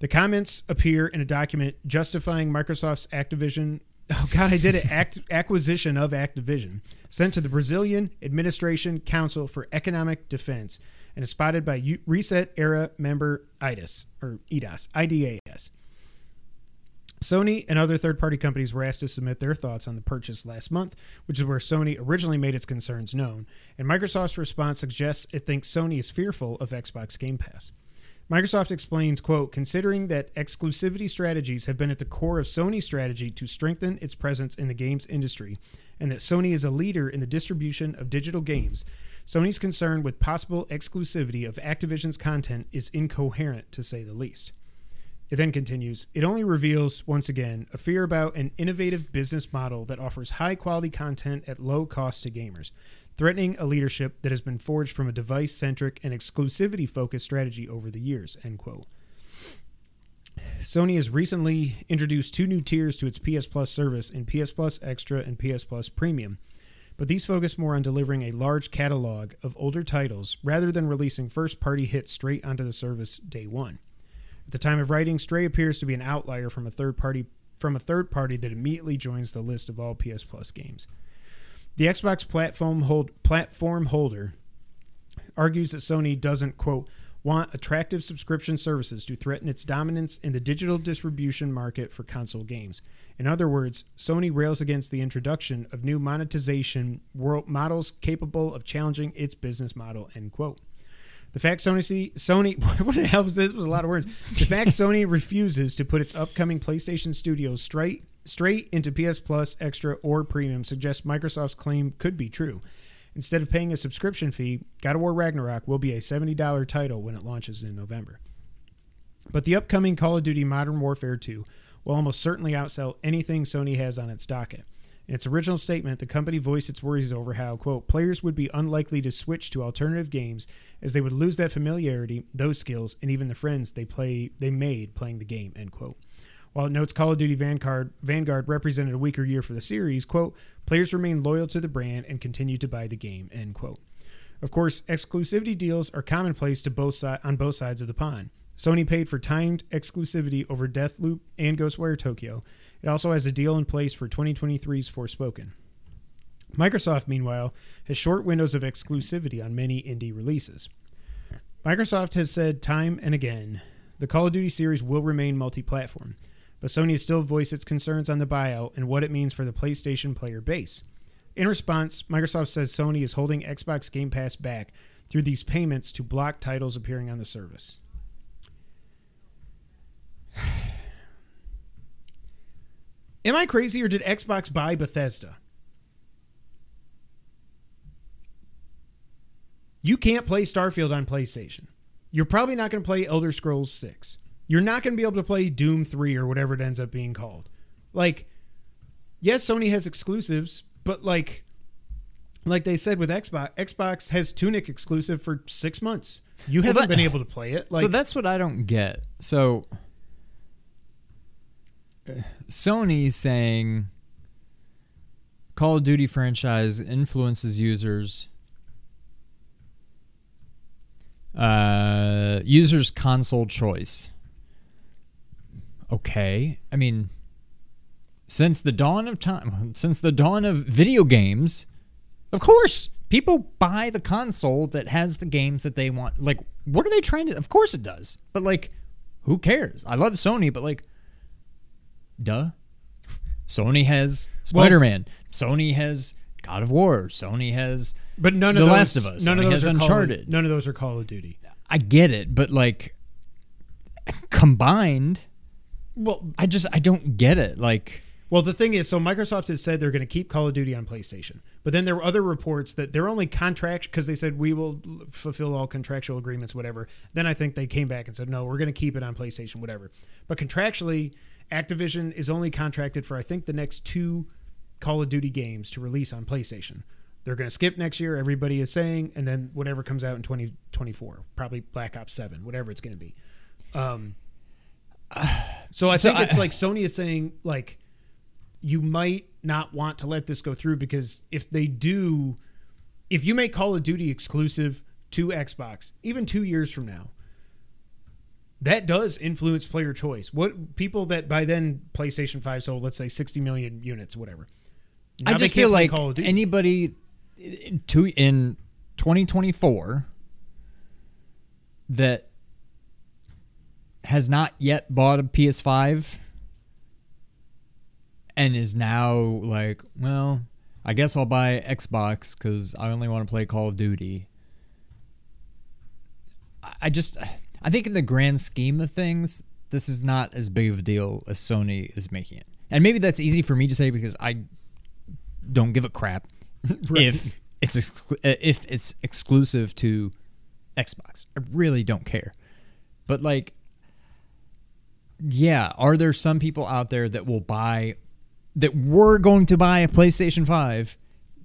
The comments appear in a document justifying Microsoft's Activision. Oh God, I did it. Act, acquisition of Activision, sent to the Brazilian Administration Council for Economic Defense, and is spotted by U- Reset Era member IDAS or IDAS, IDAS. Sony and other third party companies were asked to submit their thoughts on the purchase last month, which is where Sony originally made its concerns known. And Microsoft's response suggests it thinks Sony is fearful of Xbox Game Pass. Microsoft explains, quote, considering that exclusivity strategies have been at the core of Sony's strategy to strengthen its presence in the games industry, and that Sony is a leader in the distribution of digital games, Sony's concern with possible exclusivity of Activision's content is incoherent, to say the least. It then continues It only reveals, once again, a fear about an innovative business model that offers high quality content at low cost to gamers, threatening a leadership that has been forged from a device centric and exclusivity focused strategy over the years. End quote. Sony has recently introduced two new tiers to its PS Plus service in PS Plus Extra and PS Plus Premium, but these focus more on delivering a large catalog of older titles rather than releasing first party hits straight onto the service day one. At the time of writing, Stray appears to be an outlier from a third party from a third party that immediately joins the list of all PS Plus games. The Xbox platform hold, platform holder argues that Sony doesn't quote want attractive subscription services to threaten its dominance in the digital distribution market for console games. In other words, Sony rails against the introduction of new monetization world models capable of challenging its business model. End quote. The fact Sony see, Sony what the hell was this? this was a lot of words. The fact Sony refuses to put its upcoming PlayStation Studios straight straight into PS Plus Extra or Premium suggests Microsoft's claim could be true. Instead of paying a subscription fee, God of War Ragnarok will be a $70 title when it launches in November. But the upcoming Call of Duty Modern Warfare 2 will almost certainly outsell anything Sony has on its docket. In its original statement, the company voiced its worries over how, quote, players would be unlikely to switch to alternative games as they would lose that familiarity, those skills, and even the friends they play they made playing the game, end quote. While it notes Call of Duty Vanguard, Vanguard represented a weaker year for the series, quote, players remain loyal to the brand and continue to buy the game, end quote. Of course, exclusivity deals are commonplace to both si- on both sides of the pond. Sony paid for timed exclusivity over Deathloop and Ghostwire Tokyo, it also has a deal in place for 2023's Forspoken. Microsoft, meanwhile, has short windows of exclusivity on many indie releases. Microsoft has said time and again the Call of Duty series will remain multi platform, but Sony has still voiced its concerns on the buyout and what it means for the PlayStation player base. In response, Microsoft says Sony is holding Xbox Game Pass back through these payments to block titles appearing on the service. Am I crazy or did Xbox buy Bethesda? You can't play Starfield on PlayStation. You're probably not going to play Elder Scrolls 6. You're not going to be able to play Doom 3 or whatever it ends up being called. Like, yes, Sony has exclusives, but like, like they said with Xbox, Xbox has Tunic exclusive for six months. You haven't that- been able to play it. Like, so that's what I don't get. So Sony saying Call of Duty franchise influences users uh users console choice. Okay. I mean since the dawn of time since the dawn of video games, of course, people buy the console that has the games that they want. Like what are they trying to Of course it does. But like who cares? I love Sony, but like duh. Sony has Spider Man. Sony has God of War. Sony has. but none The of those, Last of Us. None of Sony those has are Call of- Uncharted. none of those are Call of Duty. I get it, but like combined, Well, I just I don't get it. Like Well, the thing is, so Microsoft has said they're going to keep Call of Duty on PlayStation, but then there were other reports that they're only contract because they said we will fulfill all contractual agreements, whatever. Then I think they came back and said no, we're going to keep it on PlayStation, whatever. But contractually, Activision is only contracted for I think the next two Call of Duty games to release on PlayStation. They're going to skip next year. Everybody is saying, and then whatever comes out in 2024, probably Black Ops Seven, whatever it's going to be. Um, so I So think I- it's like Sony is saying like you might not want to let this go through because if they do, if you make Call of Duty exclusive to Xbox, even two years from now, that does influence player choice. What people that by then PlayStation Five sold, let's say sixty million units, whatever. Now I just feel like Call of Duty. anybody in, to, in 2024 that has not yet bought a PS5 and is now like, well, I guess I'll buy Xbox because I only want to play Call of Duty. I- just, I think in the grand scheme of things, this is not as big of a deal as Sony is making it. And maybe that's easy for me to say because I don't give a crap Right. if it's exclu- if it's exclusive to Xbox. I really don't care. But like yeah, are there some people out there that will buy that were going to buy a PlayStation 5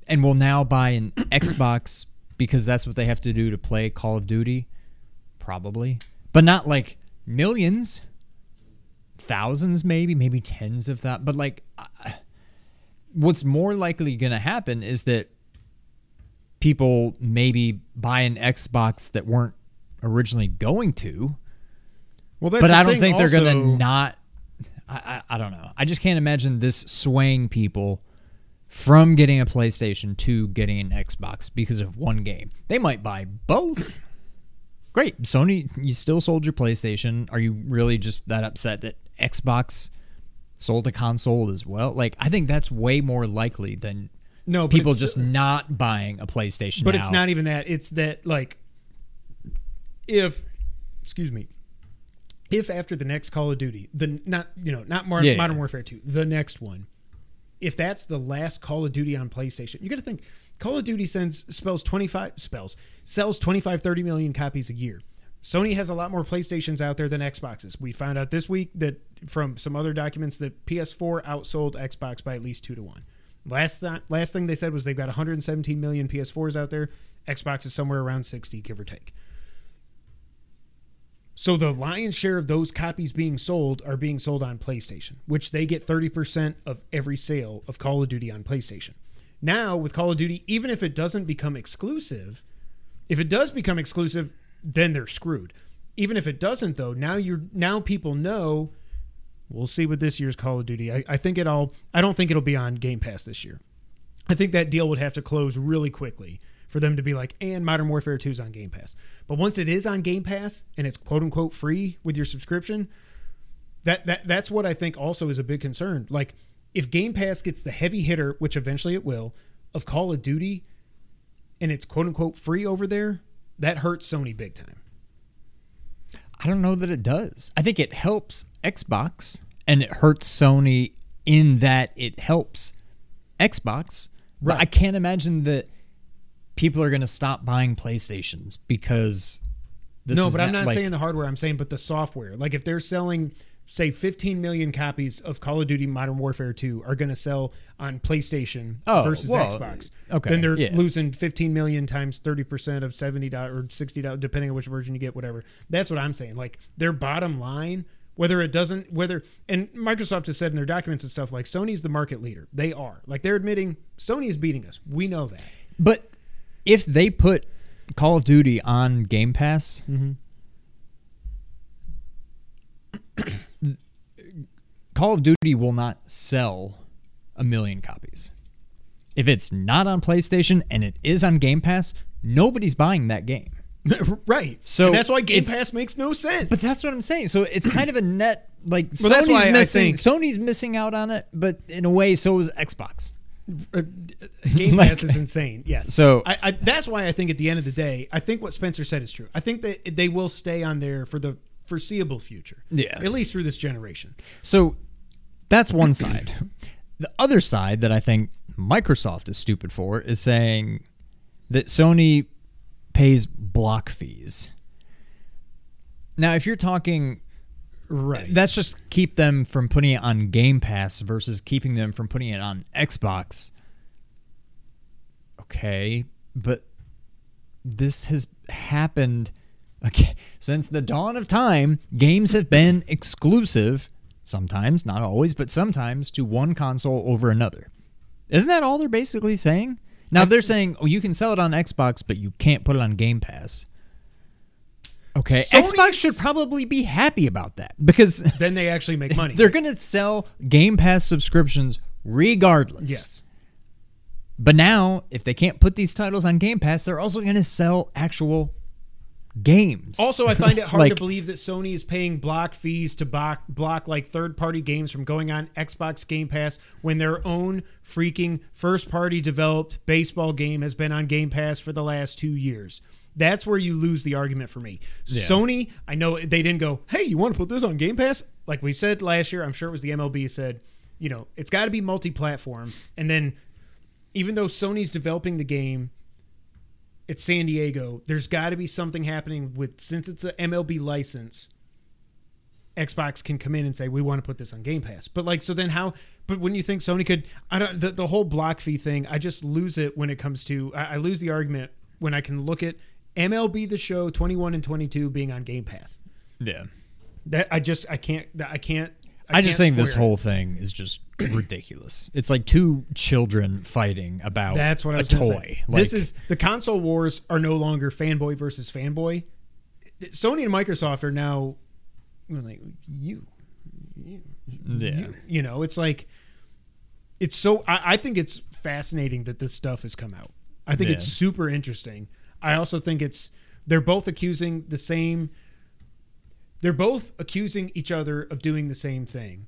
and will now buy an Xbox because that's what they have to do to play Call of Duty? Probably. But not like millions, thousands maybe, maybe tens of that. But like uh, what's more likely going to happen is that people maybe buy an Xbox that weren't originally going to Well, but I don't think they're gonna not. I, I I don't know. I just can't imagine this swaying people from getting a PlayStation to getting an Xbox because of one game. They might buy both. Great, Sony, you still sold your PlayStation. Are you really just that upset that Xbox sold a console as well? Like, I think that's way more likely than No, people just not buying a PlayStation. But now. it's not even that. It's that like if excuse me, if after the next Call of Duty, the not you know not Mar- Yeah. Modern Warfare two, the next one, if that's the last Call of Duty on PlayStation, you got to think Call of Duty sends spells twenty five spells sells 25 30 million copies a year. Sony has a lot more PlayStations out there than Xboxes. We found out this week that from some other documents that PS4 outsold Xbox by at least two to one. Last th- last thing they said was they've got 117 million PS4s out there. Xbox is somewhere around 60, give or take. So the lion's share of those copies being sold are being sold on PlayStation, which they get 30% of every sale of Call of Duty on PlayStation. Now, with Call of Duty, even if it doesn't become exclusive, if it does become exclusive, then they're screwed. Even if it doesn't, though, now you're now people know. We'll see with this year's Call of Duty. I, I think it all. I don't think it'll be on Game Pass this year. I think that deal would have to close really quickly for them to be like, and Modern Warfare 2 is on Game Pass. But once it is on Game Pass and it's quote unquote free with your subscription, that that that's what I think also is a big concern. Like if Game Pass gets the heavy hitter, which eventually it will, of Call of Duty, and it's quote unquote free over there, that hurts Sony big time. I don't know that it does. I think it helps Xbox and it hurts Sony in that it helps Xbox. But I can't imagine that people are going to stop buying PlayStations because this no, but I'm not like- saying the hardware. I'm saying, but the software. Like if they're selling, say, 15 million copies of Call of Duty Modern Warfare 2 are going to sell on PlayStation Oh, versus well, Xbox. okay, Then they're yeah. losing 15 million times 30 percent of 70 dollars or 60 dollars, depending on which version you get. Whatever. That's what I'm saying. Like their bottom line. Whether it doesn't, whether and Microsoft has said in their documents and stuff like Sony's the market leader. They are like they're admitting Sony is beating us. We know that. But if they put Call of Duty on Game Pass, mm-hmm. Call of Duty will not sell a million copies. If it's not on PlayStation and it is on Game Pass, nobody's buying that game. right. So And that's why Game Pass makes no sense. But that's what I'm saying. So it's kind of a net like Well, that's Sony's why I think- Sony's missing out on it, but in a way, so is Xbox. Uh, Game Like- Pass is insane. Yes. So- I, I, that's why I think at the end of the day, I think what Spencer said is true. I think that they will stay on there for the foreseeable future. Yeah. At least through this generation. So that's one side. The other side that I think Microsoft is stupid for is saying that Sony pays block fees. Now, if you're talking, Right. that's just keep them from putting it on Game Pass versus keeping them from putting it on Xbox. Okay, but this has happened okay, since the dawn of time. Games have been exclusive, sometimes, not always, but sometimes, to one console over another. Isn't that all they're basically saying? Now, if they're saying, oh, you can sell it on Xbox, but you can't put it on Game Pass. Okay, Sony's- Xbox should probably be happy about that because then they actually make money. they're going to sell Game Pass subscriptions regardless. yes. But now, if they can't put these titles on Game Pass, they're also going to sell actual games. Also, I find it hard Like- to believe that Sony is paying block fees to block, block like third party games from going on Xbox Game Pass when their own freaking first party developed baseball game has been on Game Pass for the last two years. That's where you lose the argument for me. Sony, I know they didn't go, hey, you want to put this on Game Pass? Like we said last year, I'm sure it was the MLB said, you know, it's got to be multi platform. And then even though Sony's developing the game it's San Diego. There's got to be something happening with since it's a MLB license. Xbox can come in and say we want to put this on Game Pass. But like so then how but when you think Sony could I don't the, the whole block fee thing, I just lose it when it comes to I, I lose the argument when I can look at MLB the show 21 and 22 being on Game Pass. Yeah. That I just I can't I can't I, just can't think this it. whole thing is just ridiculous. It's like two children fighting about That's what I was gonna toy. say. Like, this is the console wars are no longer fanboy versus fanboy. Sony and Microsoft are now you like you, you, Yeah. you, you know, it's like it's so. I, I think it's fascinating that this stuff has come out. I think it's super interesting. I also think it's they're both accusing the same. They're both accusing each other of doing the same thing,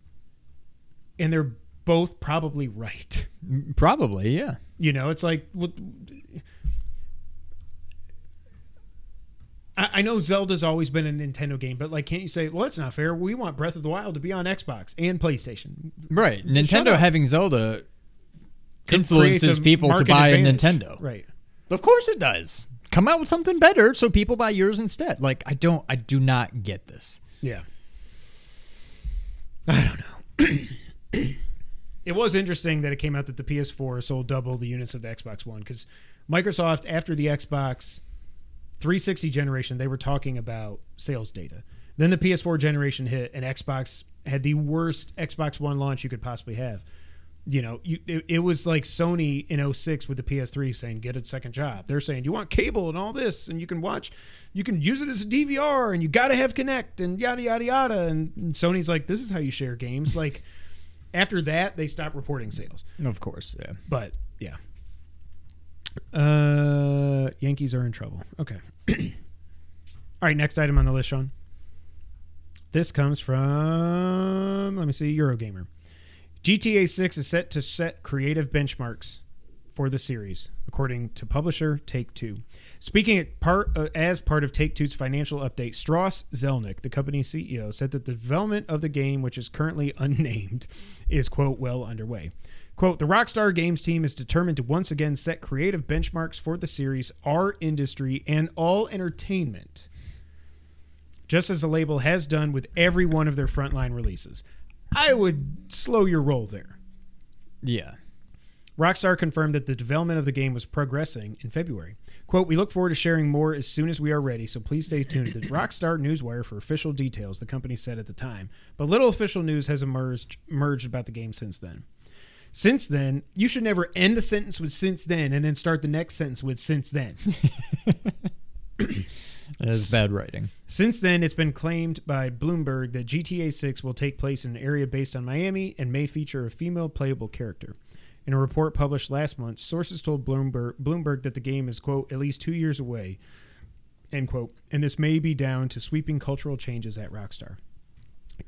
and they're both probably right. probably, yeah. You know, it's like what I, I know Zelda's always been a Nintendo game, but like, can't you say, well, that's not fair? We want Breath of the Wild to be on Xbox and PlayStation. Right. Nintendo having Zelda influences people to buy advantage. a Nintendo. right? Of course it does. Come out with something better so people buy yours instead. Like I don't I do not get this. Yeah. I don't know. it was interesting that it came out that the PS4 sold double the units of the Xbox One because Microsoft, after the Xbox 360 generation, they were talking about sales data. Then the PS4 generation hit, and Xbox had the worst Xbox One launch you could possibly have. You know, you, it, it was like Sony in 06 with the PS3 saying, get a second job. They're saying, you want cable and all this, and you can watch, you can use it as a DVR, and you got to have Kinect, and yada, yada, yada. And, and Sony's like, this is how you share games. Like, after that, they stopped reporting sales. Of course, yeah. But yeah. Uh Yankees are in trouble. Okay. All right, next item on the list, Sean. This comes from let me see, Eurogamer. GTA 6 is set to set creative benchmarks for the series, according to publisher Take Two. Speaking part uh, as part of Take Two's financial update, Strauss Zelnick, the company's CEO, said that the development of the game, which is currently unnamed, is quote well underway. Quote, the Rockstar Games team is determined to once again set creative benchmarks for the series, our industry, and all entertainment, just as the label has done with every one of their frontline releases. I would slow your roll there. Yeah. Rockstar confirmed that the development of the game was progressing in February. Quote, We look forward to sharing more as soon as we are ready, so please stay tuned to the Rockstar Newswire for official details, the company said at the time. But little official news has emerged, emerged about the game since then. Since then, you should never end a sentence with since then and then start the next sentence with since then. Is bad writing. Since then, it's been claimed by Bloomberg that GTA 6 will take place in an area based on Miami and may feature a female playable character. In a report published last month, sources told Bloomberg, Bloomberg that the game is, quote, at least two years away, end quote, and this may be down to sweeping cultural changes at Rockstar.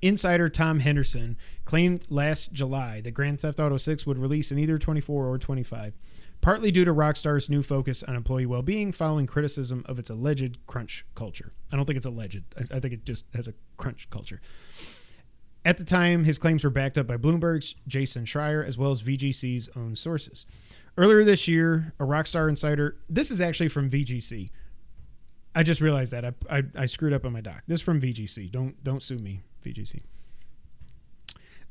Insider Tom Henderson claimed last July that Grand Theft Auto 6 would release in either 24 or 25, partly due to Rockstar's new focus on employee well being following criticism of its alleged crunch culture. I don't think it's alleged, I, I think it just has a crunch culture. At the time, his claims were backed up by Bloomberg's Jason Schreier as well as VGC's own sources. Earlier this year, a Rockstar insider, this is actually from VGC. I just realized that I, I, I screwed up on my doc. This is from VGC. Don't don't sue me, VGC.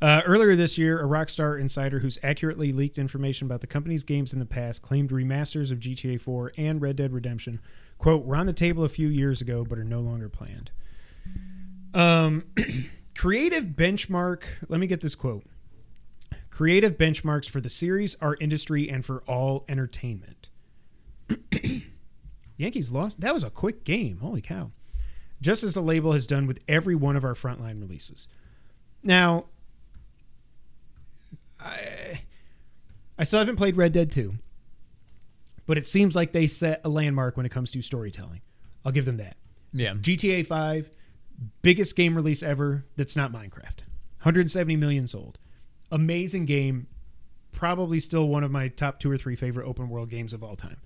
Uh, earlier this year, a Rockstar insider who's accurately leaked information about the company's games in the past claimed remasters of GTA 4 and Red Dead Redemption, quote, were on the table a few years ago but are no longer planned. Um, creative benchmark, let me get this quote. Creative benchmarks for the series, our industry, and for all entertainment. Yankees lost. That was a quick game. Holy cow. Just as the label has done with every one of our frontline releases. Now, I, I still haven't played Red Dead 2, but it seems like they set a landmark when it comes to storytelling. I'll give them that. Yeah. GTA 5, biggest game release ever that's not Minecraft. 170 million sold. Amazing game. Probably still one of my top two or three favorite open world games of all time.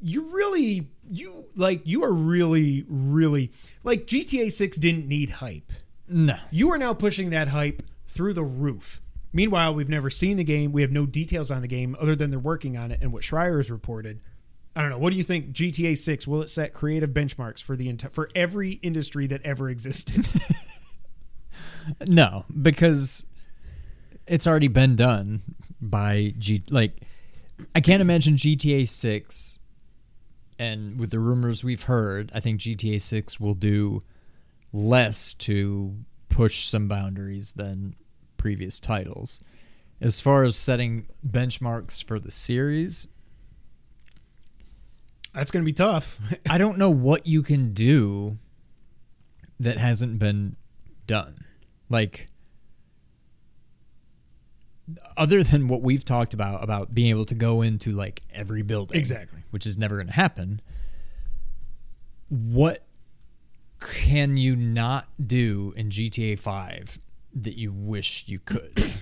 You really, you like, you are really, really like GTA 6 didn't need hype. No. You are now pushing that hype through the roof. Meanwhile, we've never seen the game. We have no details on the game other than they're working on it and what Schreier has reported. I don't know. What do you think? GTA Six will it set creative benchmarks for the enti- for every industry that ever existed? No, because it's already been done by G. Like, I can't imagine GTA Six, and with the rumors we've heard, I think GTA Six will do less to push some boundaries than previous titles. As far as setting benchmarks for the series, That's going to be tough. I don't know what you can do that hasn't been done. Like other than what we've talked about about being able to go into like every building. Exactly. Which is never going to happen. What can you not do in GTA 5 that you wish you could?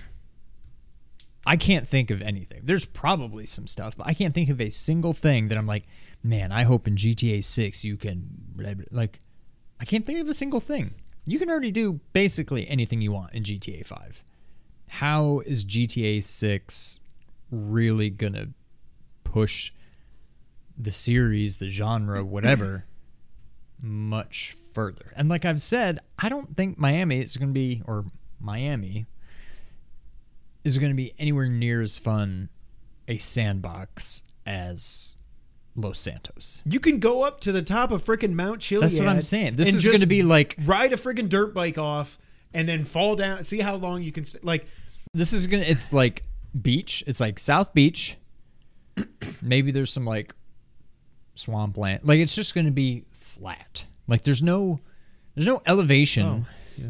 I can't think of anything. There's probably some stuff, but I can't think of a single thing that I'm like, man, I hope in GTA 6 you can blah, blah." like I can't think of a single thing. You can already do basically anything you want in GTA 5. How is GTA 6 really going to push the series, the genre, whatever much further? And like I've said, I don't think Miami is going to be or Miami is going to be anywhere near as fun a sandbox as Los Santos. You can go up to the top of freaking Mount Chiliad. That's what I'm saying. This is going to be like ride a freaking dirt bike off and then fall down. See how long you can st- like. this is going to it's like beach. It's like South Beach. Maybe there's some like swampland. Like it's just going to be flat. Like there's no there's no elevation.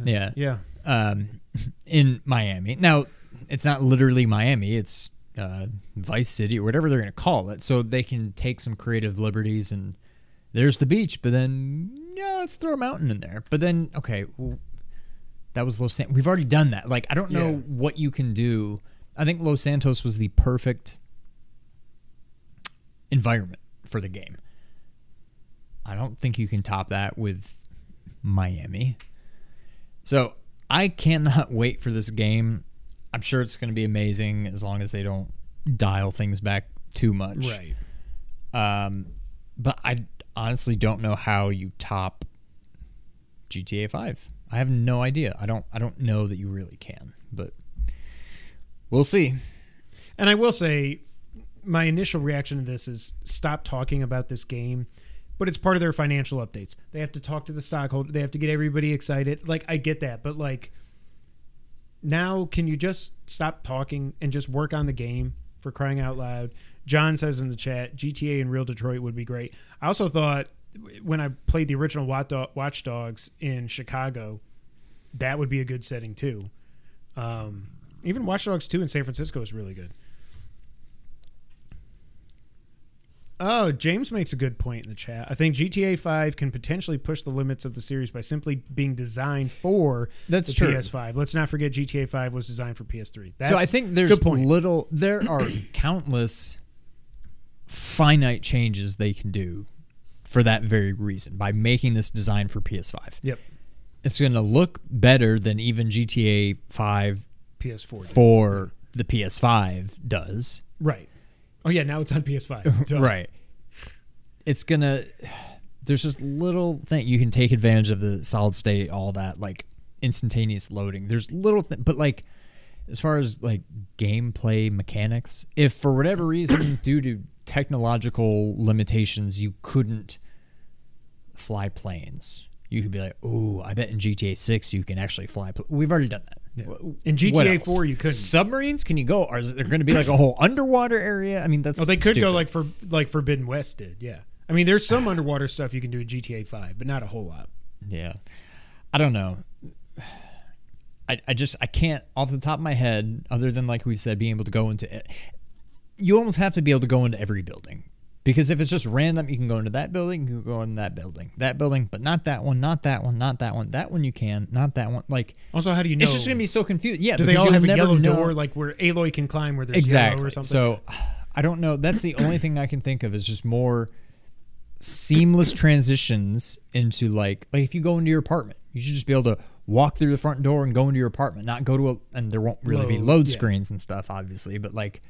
yeah. Yeah. um, in Miami. Now, it's not literally Miami; it's uh, Vice City or whatever they're going to call it. So they can take some creative liberties, and there's the beach. But then, yeah, let's throw a mountain in there. But then, okay, well, that was Los Santos. We've already done that. Like, I don't know Yeah. what you can do. I think Los Santos was the perfect environment for the game. I don't think you can top that with Miami. So I cannot wait for this game. I'm sure it's going to be amazing as long as they don't dial things back too much. Right. Um, but I honestly don't know how you top GTA 5. I have no idea. I don't. I don't know that you really can. But we'll see. And I will say, my initial reaction to this is stop talking about this game. But it's part of their financial updates. They have to talk to the stockholder. They have to get everybody excited. Like I get that, but like now, can you just stop talking and just work on the game for crying out loud? John says in the chat, GTA and Real Detroit would be great. I also thought when I played the original Watch Watch Dogs in Chicago, that would be a good setting too. Um, even Watch Dogs 2 in San Francisco is really good. Oh, James makes a good point in the chat. I think GTA 5 can potentially push the limits of the series by simply being designed for That's the true. PS5. Let's not forget GTA 5 was designed for PS3. That's so I think there's little. There are countless finite changes they can do for that very reason by making this design for PS5. Yep. It's going to look better than even GTA 5 PS4. for the PS5 does. Right. Oh yeah, now it's on PS5. Duh. Right. It's gonna. There's just little thing you can take advantage of the solid state, all that like instantaneous loading. There's little thing, but like as far as like gameplay mechanics, if for whatever reason due to technological limitations you couldn't fly planes, you could be like, "Oh, I bet in GTA 6 you can actually fly." Pl-. We've already done that. W- In GTA? 4 you couldn't. Submarines? Can you go? Are there going to be like a whole underwater area? I mean, that's Oh, they could go like for like Forbidden West did. Yeah. I mean, there's some underwater stuff you can do in GTA 5, but not a whole lot. Yeah. I don't know. I, I just I can't off the top of my head, other than like we said, being able to go into it. You almost have to be able to go into every building. Because if it's just random, you can go into that building, you can go in that building, that building, but not that one, not that one, not that one. That one you can, not that one. Like Also, how do you know? it's just gonna be so confused. Yeah, do they all have a yellow know- door like where Aloy can climb where there's exactly. yellow or something? So I don't know. That's the only thing I can think of is just more seamless transitions into like like if you go into your apartment, you should just be able to walk through the front door and go into your apartment, not go to a and there won't really be Load, load yeah. screens and stuff, obviously, but like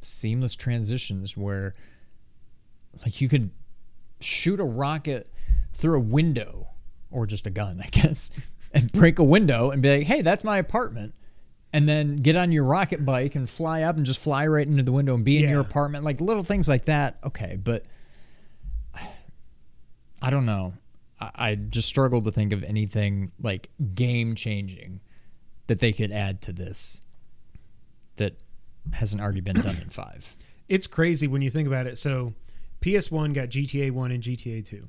seamless transitions where like you could shoot a rocket through a window or just a gun, I guess, and break a window and be like, "Hey, that's my apartment." And then get on your rocket bike and fly up and just fly right into the window and be in your apartment. Like little things like that. Okay, but I don't know. I, I just struggle to think of anything like game changing that they could add to this that hasn't already been done in five. it's crazy when you think about it. So, PS1 got GTA 1 and GTA 2.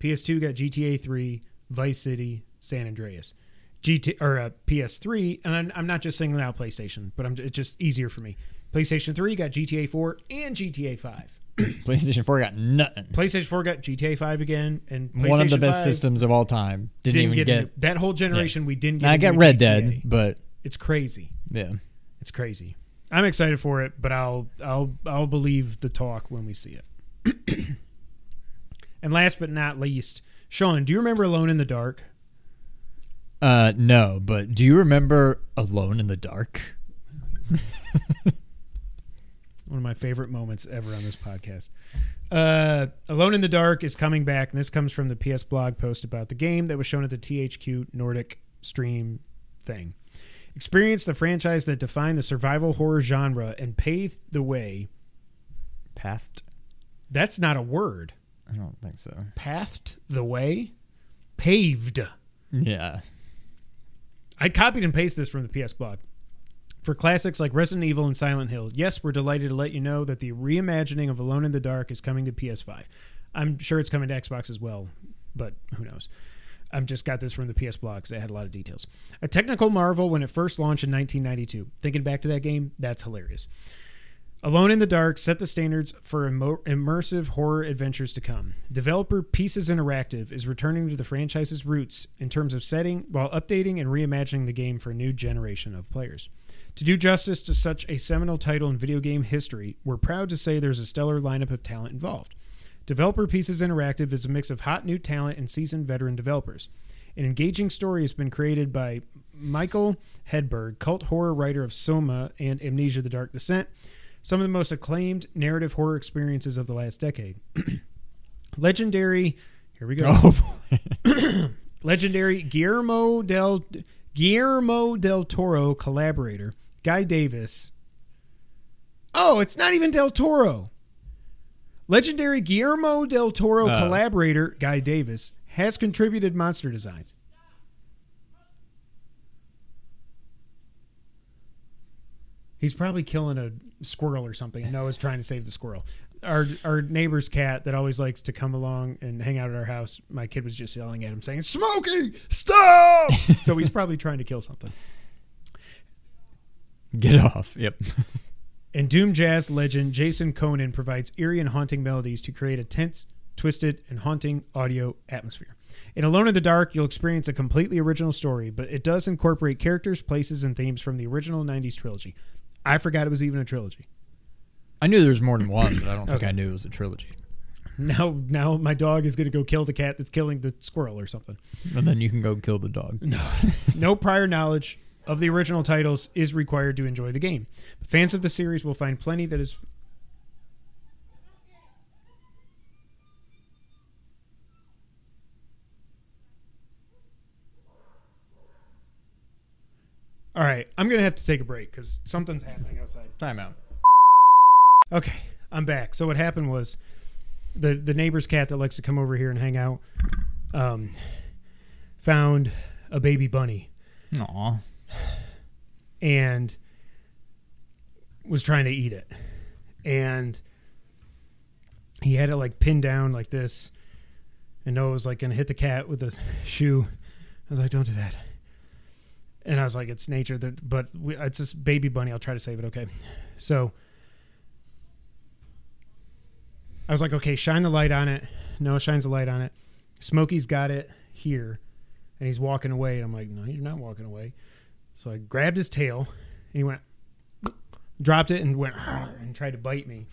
PS2 got GTA 3, Vice City, San Andreas. GT or uh, PS3, and I'm, I'm not just singling out PlayStation, but I'm it's just easier for me. PlayStation 3 got GTA 4 and GTA 5. PlayStation 4 got nothing. PlayStation 4 got GTA 5 again, and PlayStation One of the best systems of all time. Didn't, Didn't even get, get. that whole generation. We didn't get. I got Red GTA. Dead, but It's crazy. yeah. It's crazy. I'm excited for it, but I'll I'll I'll believe the talk when we see it. and last but not least, Sean, do you remember Alone in the Dark? Uh, no, but do you remember Alone in the Dark? One of my favorite moments ever on this podcast. Uh, Alone in the Dark is coming back, and this comes from the PS blog post about the game that was shown at the THQ Nordic stream thing. Experience the franchise that defined the survival horror genre and paved the way. Pathed? That's not a word. I don't think so. Pathed the way? Paved. Yeah. I copied and pasted this from the PS blog. For classics like Resident Evil and Silent Hill, yes, we're delighted to let you know that the reimagining of Alone in the Dark is coming to PS5. I'm sure it's coming to Xbox as well, but who knows? I've just got this from the PS blog because they had a lot of details. A technical marvel when it first launched in 1992. Thinking back to that game, that's hilarious. Alone in the Dark set the standards for immersive horror adventures to come. Developer Pieces Interactive is returning to the franchise's roots in terms of setting while updating and reimagining the game for a new generation of players. To do justice to such a seminal title in video game history, we're proud to say there's a stellar lineup of talent involved. Developer Pieces Interactive is a mix of hot new talent and seasoned veteran developers. An engaging story has been created by Mikael Hedberg, cult horror writer of Soma and Amnesia the Dark Descent, some of the most acclaimed narrative horror experiences of the last decade. Legendary, here we go. Oh, Legendary Guillermo del Guillermo del Toro collaborator Guy Davis. Oh, it's not even del Toro. Legendary Guillermo del Toro Oh. collaborator Guy Davis has contributed monster designs. He's probably killing a squirrel or something, and Noah's trying to save the squirrel. Our our neighbor's cat that always likes to come along and hang out at our house. My kid was just yelling at him, saying, "Smokey, stop!" so he's probably trying to kill something. get off. Yep. And Doom Jazz legend Jason Köhnen provides eerie and haunting melodies to create a tense, twisted, and haunting audio atmosphere. In Alone in the Dark, you'll experience a completely original story, but it does incorporate characters, places, and themes from the original 90s trilogy. I forgot it was even a trilogy. I knew there was more than one, but I don't think Okay. I knew it was a trilogy. Now, now my dog is going to go kill the cat that's killing the squirrel or something. And then you can go kill the dog. No prior knowledge of the original titles is required to enjoy the game. Fans of the series will find plenty that is. All right, I'm gonna have to take a break because something's happening outside. Time out. Okay, I'm back. So what happened was the the neighbor's cat that likes to come over here and hang out um, found a baby bunny Aw. and was trying to eat it. And he had it like pinned down like this. And Noah was like to hit the cat with a shoe. I was like, don't do that. And I was like, it's nature. That, but we, it's this baby bunny. I'll try to save it. Okay. So I was like, okay, shine the light on it. Noah shines the light on it. Smokey's got it here. And he's walking away. And I'm like, no, you're not walking away. So I grabbed his tail, and he went, dropped it, and went and tried to bite me.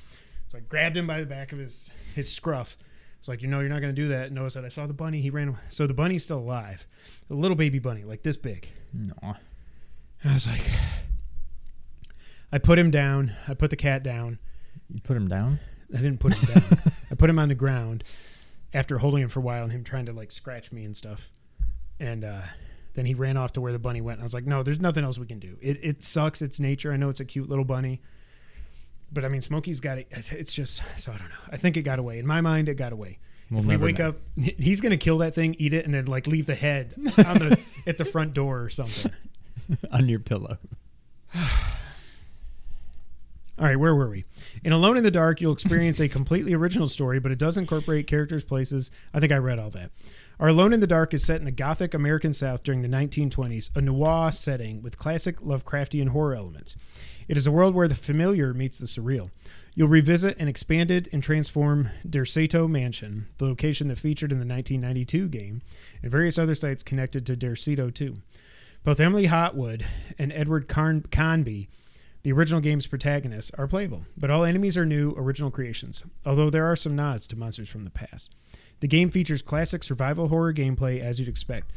So I grabbed him by the back of his his scruff. It's like, you know, you're not going to do that. Noah said, I saw the bunny. He ran. away. So the bunny's still alive, a little baby bunny, like this big. And I was like, I put him down. I put the cat down. You put him down? I didn't put him down. I put him on the ground after holding him for a while and him trying to like scratch me and stuff. And uh, then he ran off to where the bunny went. And I was like, no, there's nothing else we can do. It, it sucks. It's nature. I know it's a cute little bunny. But I mean, Smokey's got it. It's just, so I don't know. I think it got away. In my mind, it got away. We'll if we wake know. up, he's to kill that thing, eat it, and then like leave the head on the, at the front door or something. on your pillow. All right, where were we? In Alone in the Dark, you'll experience a completely original story, but it does incorporate characters, places. I think I read all that. Our Alone in the Dark is set in the Gothic American South during the 1920s, a noir setting with classic Lovecraftian horror elements. It is a world where the familiar meets the surreal. You'll revisit an expanded and transformed Derceto Mansion, the location that featured in the 1992 game, and various other sites connected to Derceto 2. Both Emily Hartwood and Edward Carn- Carnby the original game's protagonists are playable, but all enemies are new, original creations, although there are some nods to monsters from the past. The game features classic survival horror gameplay as you'd expect.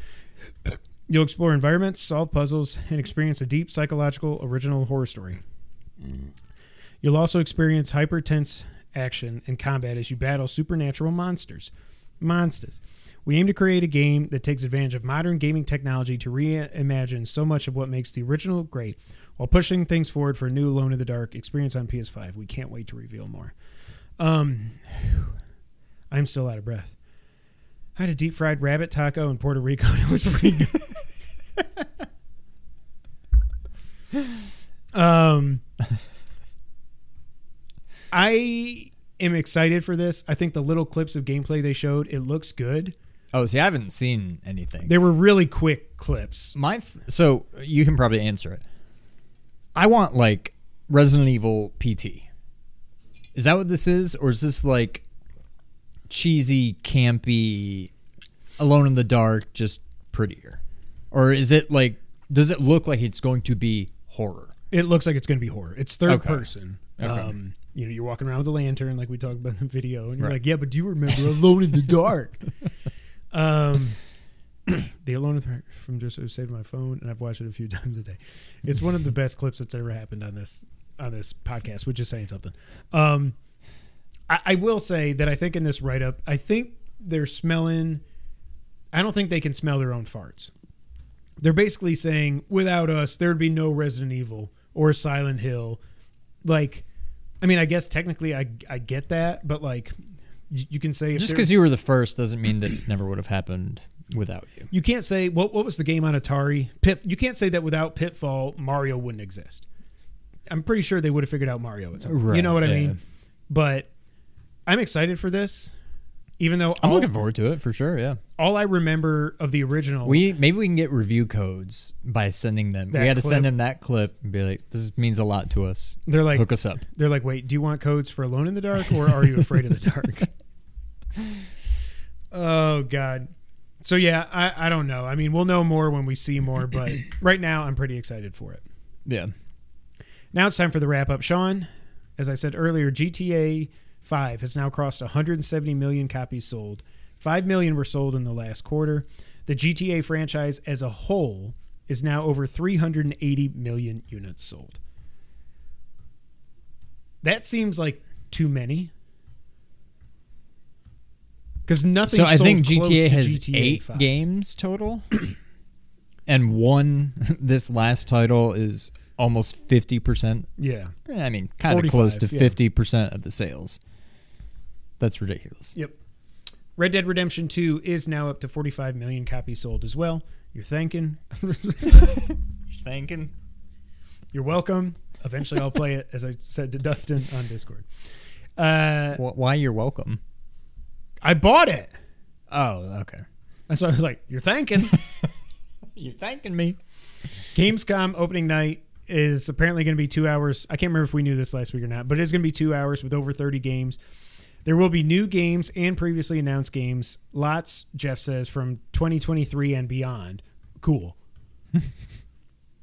You'll explore environments, solve puzzles, and experience a deep psychological original horror story. Mm. You'll also experience hyper tense action and combat as you battle supernatural monsters. Monsters. We aim to create a game that takes advantage of modern gaming technology to reimagine so much of what makes the original great while pushing things forward for a new Alone in the Dark experience on PS5. We can't wait to reveal more. Um, I'm still out of breath. I had a deep fried rabbit taco in Puerto Rico and it was pretty good. um, I am excited for this. I think the little clips of gameplay they showed, it looks good. Oh, see, I haven't seen anything. They were really quick clips. My th- so you can probably answer it. I want like Resident Evil PT. Is that what this is, or is this like cheesy, campy, Alone in the Dark, just prettier, or is it like? Does it look like it's going to be horror? It looks like it's going to be horror. It's third Okay. person. Okay. Um, you know, you're walking around with a lantern, like we talked about in the video, and you're Right. like, "Yeah, but do you remember Alone in the Dark?" um, the Alone in the Dark from just saved my phone, and I've watched it a few times a day. It's one of the best clips that's ever happened on this on this podcast, which is saying something. Um, I, I will say that I think in this write up, I think they're smelling. I don't think they can smell their own farts. They're basically saying, without us, there'd be no Resident Evil or Silent Hill. Like, I mean, I guess technically I I get that, but like, you, you can say if Just because you were the first doesn't mean that it never would have happened without you. you can't say what what was the game on Atari? Pit. You can't say that without Pitfall, Mario wouldn't exist. I'm pretty sure they would have figured out Mario at some point. you know what I mean? But I'm excited for this, even though I'm all, looking forward to it for sure. Yeah, all I remember of the original. we maybe we can get review codes by sending them. We had to clip. send them that clip and be like, "This means a lot to us. they're like Hook us up." they're like, wait, do you want codes for Alone in the Dark or are you afraid of the dark? oh God. So yeah, I, I don't know. I mean, we'll know more when we see more, but right now I'm pretty excited for it. Yeah. Now it's time for the wrap up. Sean, as I said earlier, GTA 5 has now crossed 170 million copies sold. 5 million were sold in the last quarter. The GTA franchise as a whole is now over 380 million units sold. That seems like too many. Because nothing. So I think GTA has GTA eight 5. games total, and one this last title is almost fifty percent. Yeah. Eh, I mean, kind of close to 45, yeah. fifty percent of the sales. That's ridiculous. Yep. Red Dead Redemption 2 is now up to 45 million copies sold as well. You're thanking. You're thanking. You're welcome. Eventually, I'll play it, as I said to Dustin on Discord. Uh, Why you're welcome. I bought it. Oh, okay. That's why I was like, "You're thanking." You're thanking me. Gamescom opening night is apparently going to be two hours. I can't remember if we knew this last week or not, but it's going to be two hours with over 30 games. There will be new games and previously announced games. Lots, Jeff says, from 2023 and beyond. Cool.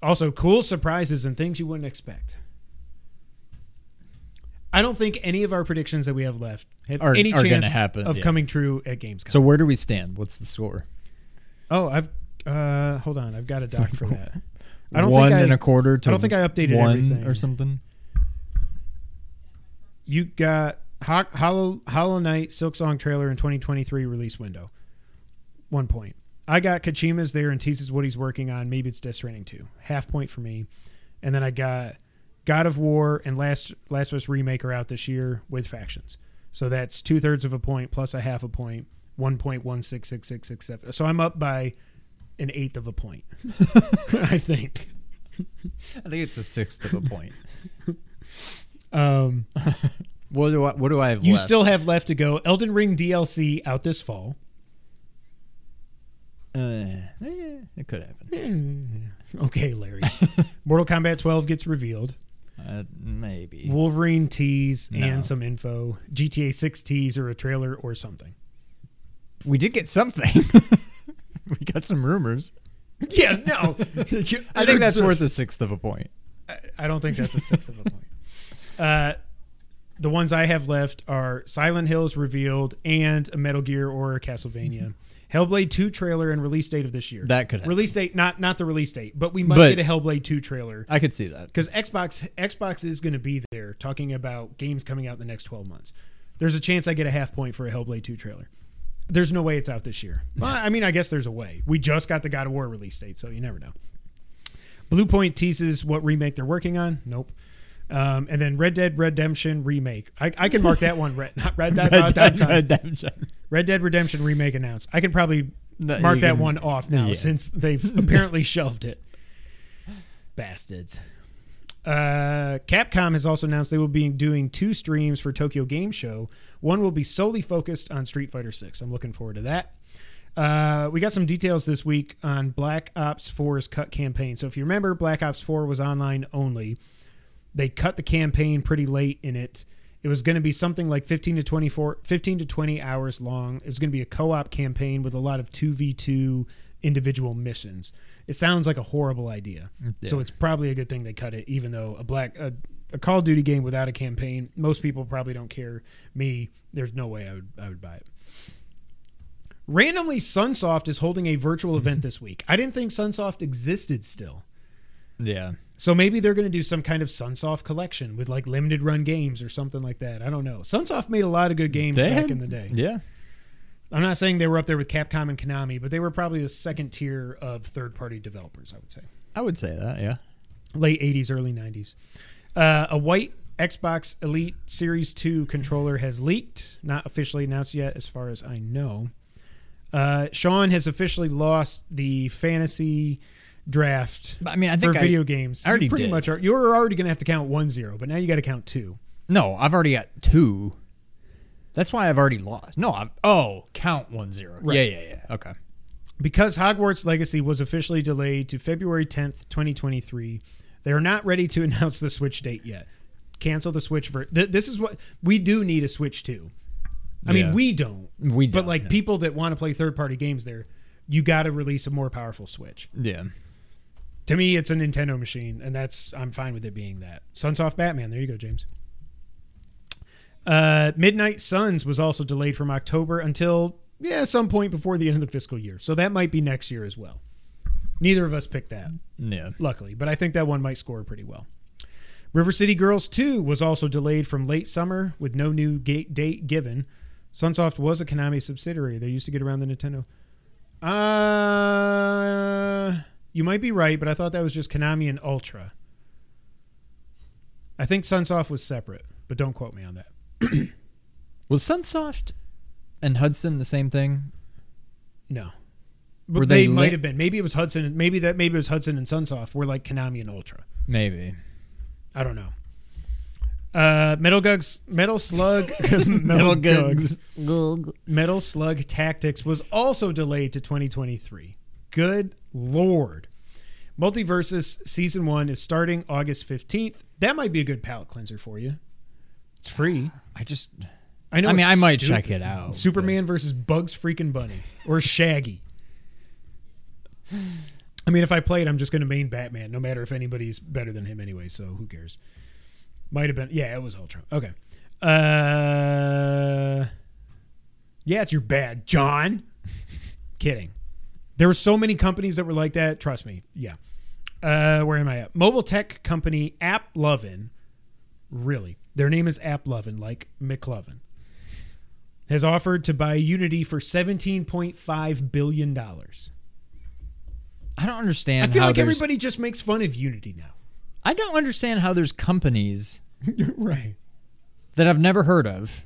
also, cool surprises and things you wouldn't expect. I don't think any of our predictions that we have left have Are- any are gonna chance happen, of yeah. coming true at Gamescom. So where do we stand? What's the score? oh, I've uh, hold on, I've got a doc for that. I don't one think I, and a quarter to I don't think I updated one everything. or something. You got Hollow Hollow Knight Silksong trailer in 2023 release window. One point. I got Kojima's there and teases what he's working on. Maybe it's Death Stranding 2. Half point for me. And then I got God of War and Last Last of Us remake are out this year with factions. So that's two thirds of a point plus a half a point. One point one six six six six seven. So I'm up by an eighth of a point. I think. I think it's a sixth of a point. Um, what do I? What do I have? you left? still have left to go. Elden Ring DLC out this fall. Uh, eh, it could happen. Okay, Larry. Mortal Kombat 12 gets revealed. Uh, maybe. Wolverine tease No. and some info. GTA 6 tease or a trailer or something. We did get something. we got some rumors. Yeah, no. I think that's worth a sixth of a point. I- I don't think that's a sixth of a point. Uh, the ones I have left are Silent Hills revealed and a Metal Gear or a Castlevania. Mm-hmm. Hellblade 2 trailer and release date of this year. That could happen. release date, not not the release date, but we might But- get a Hellblade 2 trailer I could see that. because Xbox Xbox is going to be there talking about games coming out in the next 12 months. There's a chance I get a half point for a Hellblade 2 trailer. There's no way it's out this year. Well, I mean, I guess there's a way. We just got the God of War release date, so you never know. Bluepoint teases what remake they're working on. Nope. Um, and then Red Dead Redemption remake. I, I can mark that one. Red, not Red Dead. Red Dead Redemption. Red Dead Redemption remake announced. I can probably No, mark that can- one off now yeah. since they've apparently shelved it. Bastards. Uh, Capcom has also announced they will be doing two streams for Tokyo Game Show. One will be solely focused on Street Fighter 6. I'm looking forward to that. Uh, we got some details this week on Black Ops 4's cut campaign. So if you remember, Black Ops 4 was online only. They cut the campaign pretty late in it. It was going to be something like 15 to 24 15 to 20 hours long. It was going to be a co-op campaign with a lot of 2v2 individual missions. It sounds like a horrible idea. So it's probably a good thing they cut it even though a black a, a Call of Duty game without a campaign, most people probably don't care. Me, there's no way I would I would buy it. Randomly Sunsoft is holding a virtual event this week. I didn't think Sunsoft existed still. Yeah. So maybe they're going to do some kind of Sunsoft collection with like limited run games or something like that. I don't know. Sunsoft made a lot of good games They back had- in the day. Yeah. I'm not saying they were up there with Capcom and Konami, but they were probably the second tier of third party developers, I would say. I would say that. Yeah. Late 80s, early 90s. Uh, a white Xbox Elite Series 2 controller has leaked, not officially announced yet, as far as I know. Uh, Sean has officially lost the fantasy draft But, I mean, I for think I, video games. I already you pretty did. much are. You're already going to have to count one zero, but now you got to count two. no, I've already got two. That's why I've already lost. No, I've oh count one zero. Right. Yeah, yeah, yeah. Okay. Because Hogwarts Legacy was officially delayed to February 10th, 2023, they are not ready to announce the Switch date yet. Cancel the Switch for th- this is what we do need a Switch too. I mean, we don't. We but don't, like no. people that want to play third-party games there, you got to release a more powerful Switch. Yeah. To me, it's a Nintendo machine, and that's I'm fine with it being that. Sunsoft Batman. There you go, James. Uh, Midnight Suns was also delayed from October until yeah some point before the end of the fiscal year, so that might be next year as well. Neither of us picked that, Yeah. luckily, but I think that one might score pretty well. River City Girls 2 was also delayed from late summer with no new date given. Sunsoft was a Konami subsidiary. They used to get around the Nintendo. Uh, you might be right, but I thought that was just Konami and Ultra. I think Sunsoft was separate, but don't quote me on that. Was Sunsoft and Hudson the same thing? No. But Were they, they might li- have been. Maybe it was Hudson. Maybe that. Maybe it was Hudson and Sunsoft. Were like Konami and Ultra. Maybe. I don't know. Uh, Metal Gugs, Metal Slug, Metal, Gugs, Metal Slug Tactics was also delayed to 2023. Good lord. Multiversus season one is starting August 15th. That might be a good palate cleanser for you. It's free. I just. I know. I mean, I might stupid. check it out. Superman versus Bugs freaking Bunny or Shaggy. I mean, if I play it, I'm just going to main Batman, no matter if anybody's better than him anyway. So who cares? Might have been. Yeah, it was Ultra. Okay. Uh, yeah, it's your bad, John. Kidding. There were so many companies that were like that. Trust me. Yeah. Uh, where am I at? Mobile tech company AppLovin. Really, their name is AppLovin, like McLovin, has offered to buy Unity for $17.5 billion. I I don't understand. I feel how like there's- everybody just makes fun of Unity now. I don't understand how there's companies right. that I've never heard of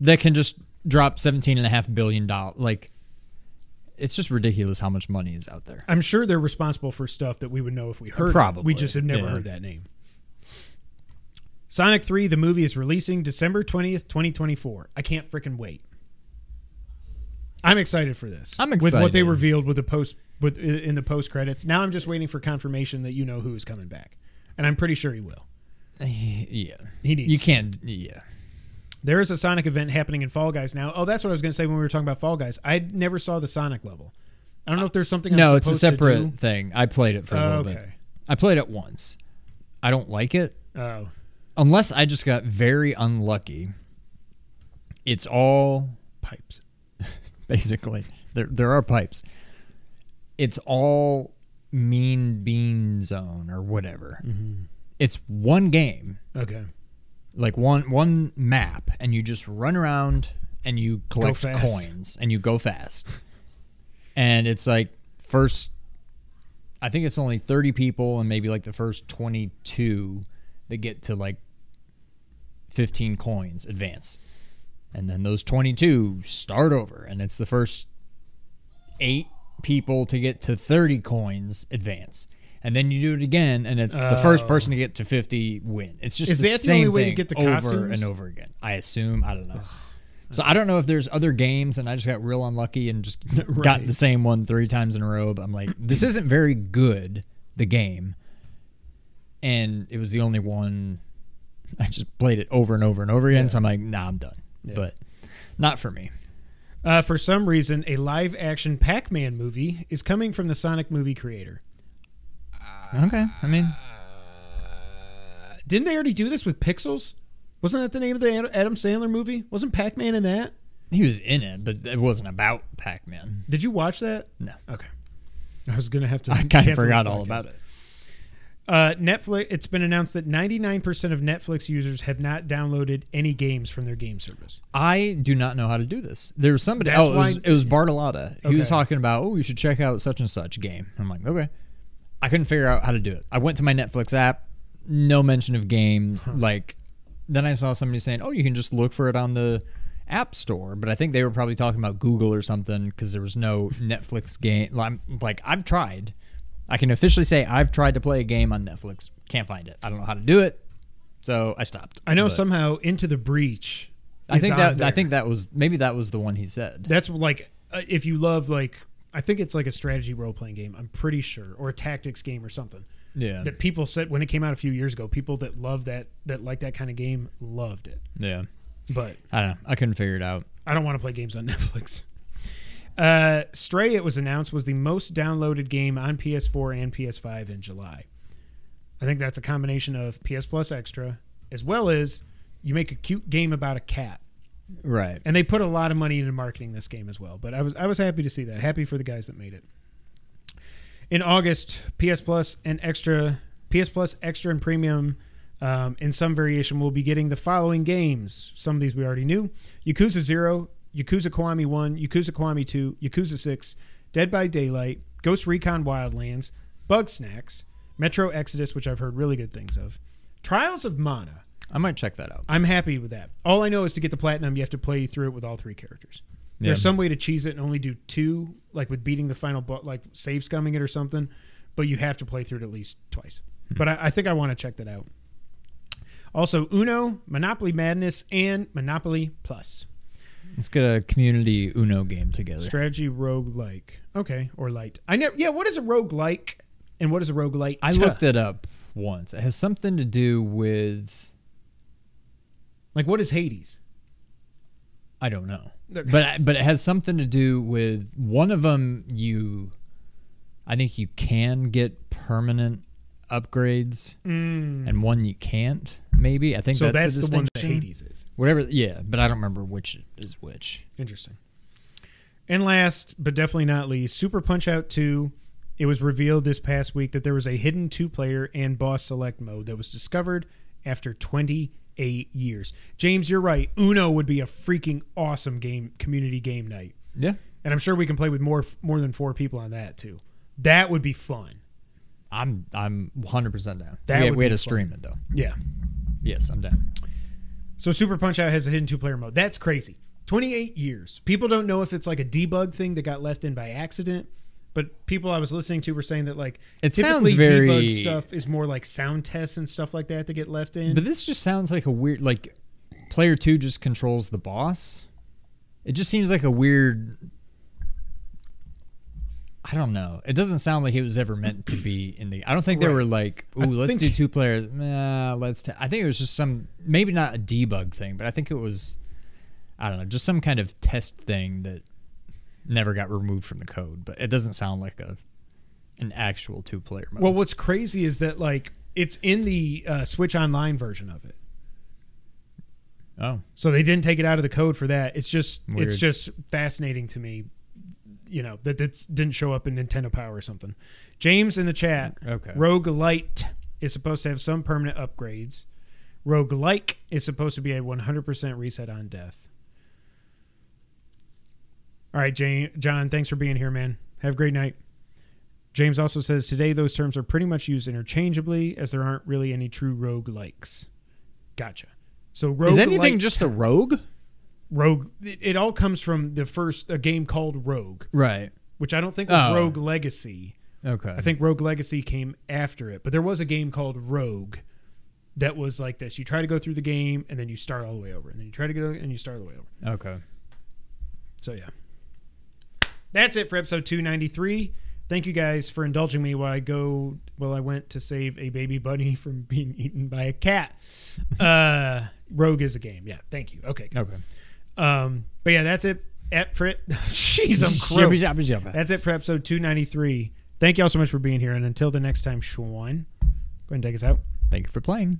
that can just drop seventeen and a half billion dollars. Like, it's just ridiculous how much money is out there. I'm sure they're responsible for stuff that we would know if we heard. it. Probably, we just have never yeah. heard that name. Sonic 3, the movie is releasing December 20th, 2024. I can't freaking wait. I'm excited for this. I'm excited. With what they revealed with the post with in the post credits. Now I'm just waiting for confirmation that you know who is coming back. And I'm pretty sure he will. Yeah, He needs you to. can't. Yeah, There is a Sonic event happening in Fall Guys now. Oh, that's what I was going to say when we were talking about Fall Guys. I never saw the Sonic level. I don't know if there's something. I'm no, it's a supposed to do. separate thing. I played it for a little bit. okay. I played it once. I don't like it Oh, unless I just got very unlucky. It's all pipes. basically. There there are pipes. It's all mean bean zone or whatever. Mm-hmm. It's one game, Okay. Like one one map, and you just run around and you collect coins and you go fast. And it's like first I think it's only 30 people and maybe like the first 22 that get to like 15 coins advance. And then those 22 start over and it's the first 8 people to get to 30 coins advance. And then you do it again and it's the first Oh. person to get to 50 win. It's just Is the that the same only way to thing get the over costumes? and over again. I assume, I don't know. So I don't know if there's other games and I just got real unlucky and just got Right. the same one three times in a row. But I'm like, this isn't very good, the game. And it was the only one I just played it over and over and over again. So I'm like, nah, I'm done. But not for me. Uh, for some reason, a live action Pac Man movie is coming from the Sonic movie creator. Okay. I mean, Didn't they already do this with Pixels? Wasn't that the name of the Adam Sandler movie? Wasn't Pac Man in that? he was in it, but it wasn't about Pac Man. Did you watch that? No. Okay. I was going to have to. I kind of forgot all about it. Uh, Netflix. It's been announced that 99% of Netflix users have not downloaded any games from their game service. I do not know how to do this. There was somebody. That's oh, it was, why- it was Bartolotta. He was Okay. talking about, oh, you should check out such and such game. I'm like, okay. I couldn't figure out how to do it. I went to my Netflix app, no mention of games. Like, then I saw somebody saying, oh, you can just look for it on the App Store. But I think they were probably talking about Google or something because there was no Netflix game. I'm- Like, I've tried. I can officially say I've tried to play a game on Netflix. Can't find it. I don't know how to do it. So I stopped. I know But somehow Into the Breach. I think that I think that was maybe that was the one he said. That's like uh, if you love like I think it's like a strategy role playing game. I'm pretty sure, or a tactics game or something. Yeah. That people said when it came out a few years ago, people that love that that like that kind of game loved it. Yeah. But I don't know. I couldn't figure it out. I don't want to play games on Netflix. Uh, Stray, it was announced, was the most downloaded game on PS4 and PS5 in July. I think that's a combination of PS Plus Extra, as well as you make a cute game about a cat. Right. and they put a lot of money into marketing this game as well. But I was I was happy to see that. Happy for the guys that made it. In August, PS Plus and extra PS Plus extra and premium um, in some variation will be getting the following games. Some of these we already knew: Yakuza Zero, Yakuza Kiwami One, Yakuza Kiwami Two, Yakuza Six, Dead by Daylight, Ghost Recon Wildlands, Bugsnax, Metro Exodus, which I've heard really good things of, Trials of Mana. I might check that out. I'm happy with that. All I know is to get the platinum, you have to play through it with all three characters. There's some way to cheese it and only do two, like with beating the final, bo- like save scumming it or something. But you have to play through it at least twice. Hmm. But I, I think I want to check that out. Also, Uno, Monopoly Madness, and Monopoly Plus. Let's get a community Uno game together. Strategy rogue like. Okay, or light. I know. Yeah, what is a rogue like, and what is a rogue light? I looked it up once. It has something to do with Like, what is Hades? I don't know, but but it has something to do with one of them. You, I think you can get permanent upgrades, mm. and one you can't. Maybe I think So that's, that's, the the one that. Hades is. Whatever. Yeah, but I don't remember which is which. Interesting. And last, but definitely not least, Super Punch Out 2. It was revealed this past week that there was a hidden two player and boss select mode that was discovered after 28 years. James, you're right. Uno would be a freaking awesome game community game night. Yeah. And I'm sure we can play with more more than 4 people on that too. That would be fun. I'm I'm 100 percent down. That we, would we had to stream it though. Yeah. Yes, I'm down. So Super Punch Out has a hidden two player mode. That's crazy. 28 years. People don't know if it's like a debug thing that got left in by accident, but people I was listening to were saying that like It typically sounds very- debug stuff is more like sound tests and stuff like that to get left in. But this just sounds like a weird like player two just controls the boss. It just seems like a weird. I don't know. It doesn't sound like it was ever meant to be in the. I don't think they were like, "Ooh, I let's do two players." Nah, let's. ta I think it was just some maybe not a debug thing, but I think it was. I don't know, just some kind of test thing that never got removed from the code. But it doesn't sound like a an actual two player mode. well, what's crazy is that like it's in the uh, Switch Online version of it. oh, So they didn't take it out of the code for that. It's just it's just fascinating to me, you know, that that didn't show up in Nintendo Power or something. James in the chat. Okay. Rogue Light is supposed to have some permanent upgrades. Rogue Like is supposed to be a 100% reset on death. All right, Jane, John, thanks for being here, man. Have a great night. James also says today those terms are pretty much used interchangeably as there aren't really any true rogue likes. Gotcha. So rogue is anything just a rogue? rogue? It, it all comes from the first a game called Rogue, Right. which I don't think was Oh. Rogue Legacy. Okay. I think Rogue Legacy came after it, but there was a game called Rogue that was like this. You try to go through the game and then you start all the way over, and then you try to go and you start all the way over. Okay. So yeah, that's it for episode 293. Thank you guys for indulging me while I go. Well, I went to save a baby bunny from being eaten by a cat. uh, Rogue is a game. Yeah. Thank you. Okay. Okay. Um, but yeah, that's it. At for it. Jeez, I'm croaked. Jibba jabba jabba. That's it for episode 293. Thank you all so much for being here. And until the next time, Schwan, go ahead and take us out. Thank you for playing.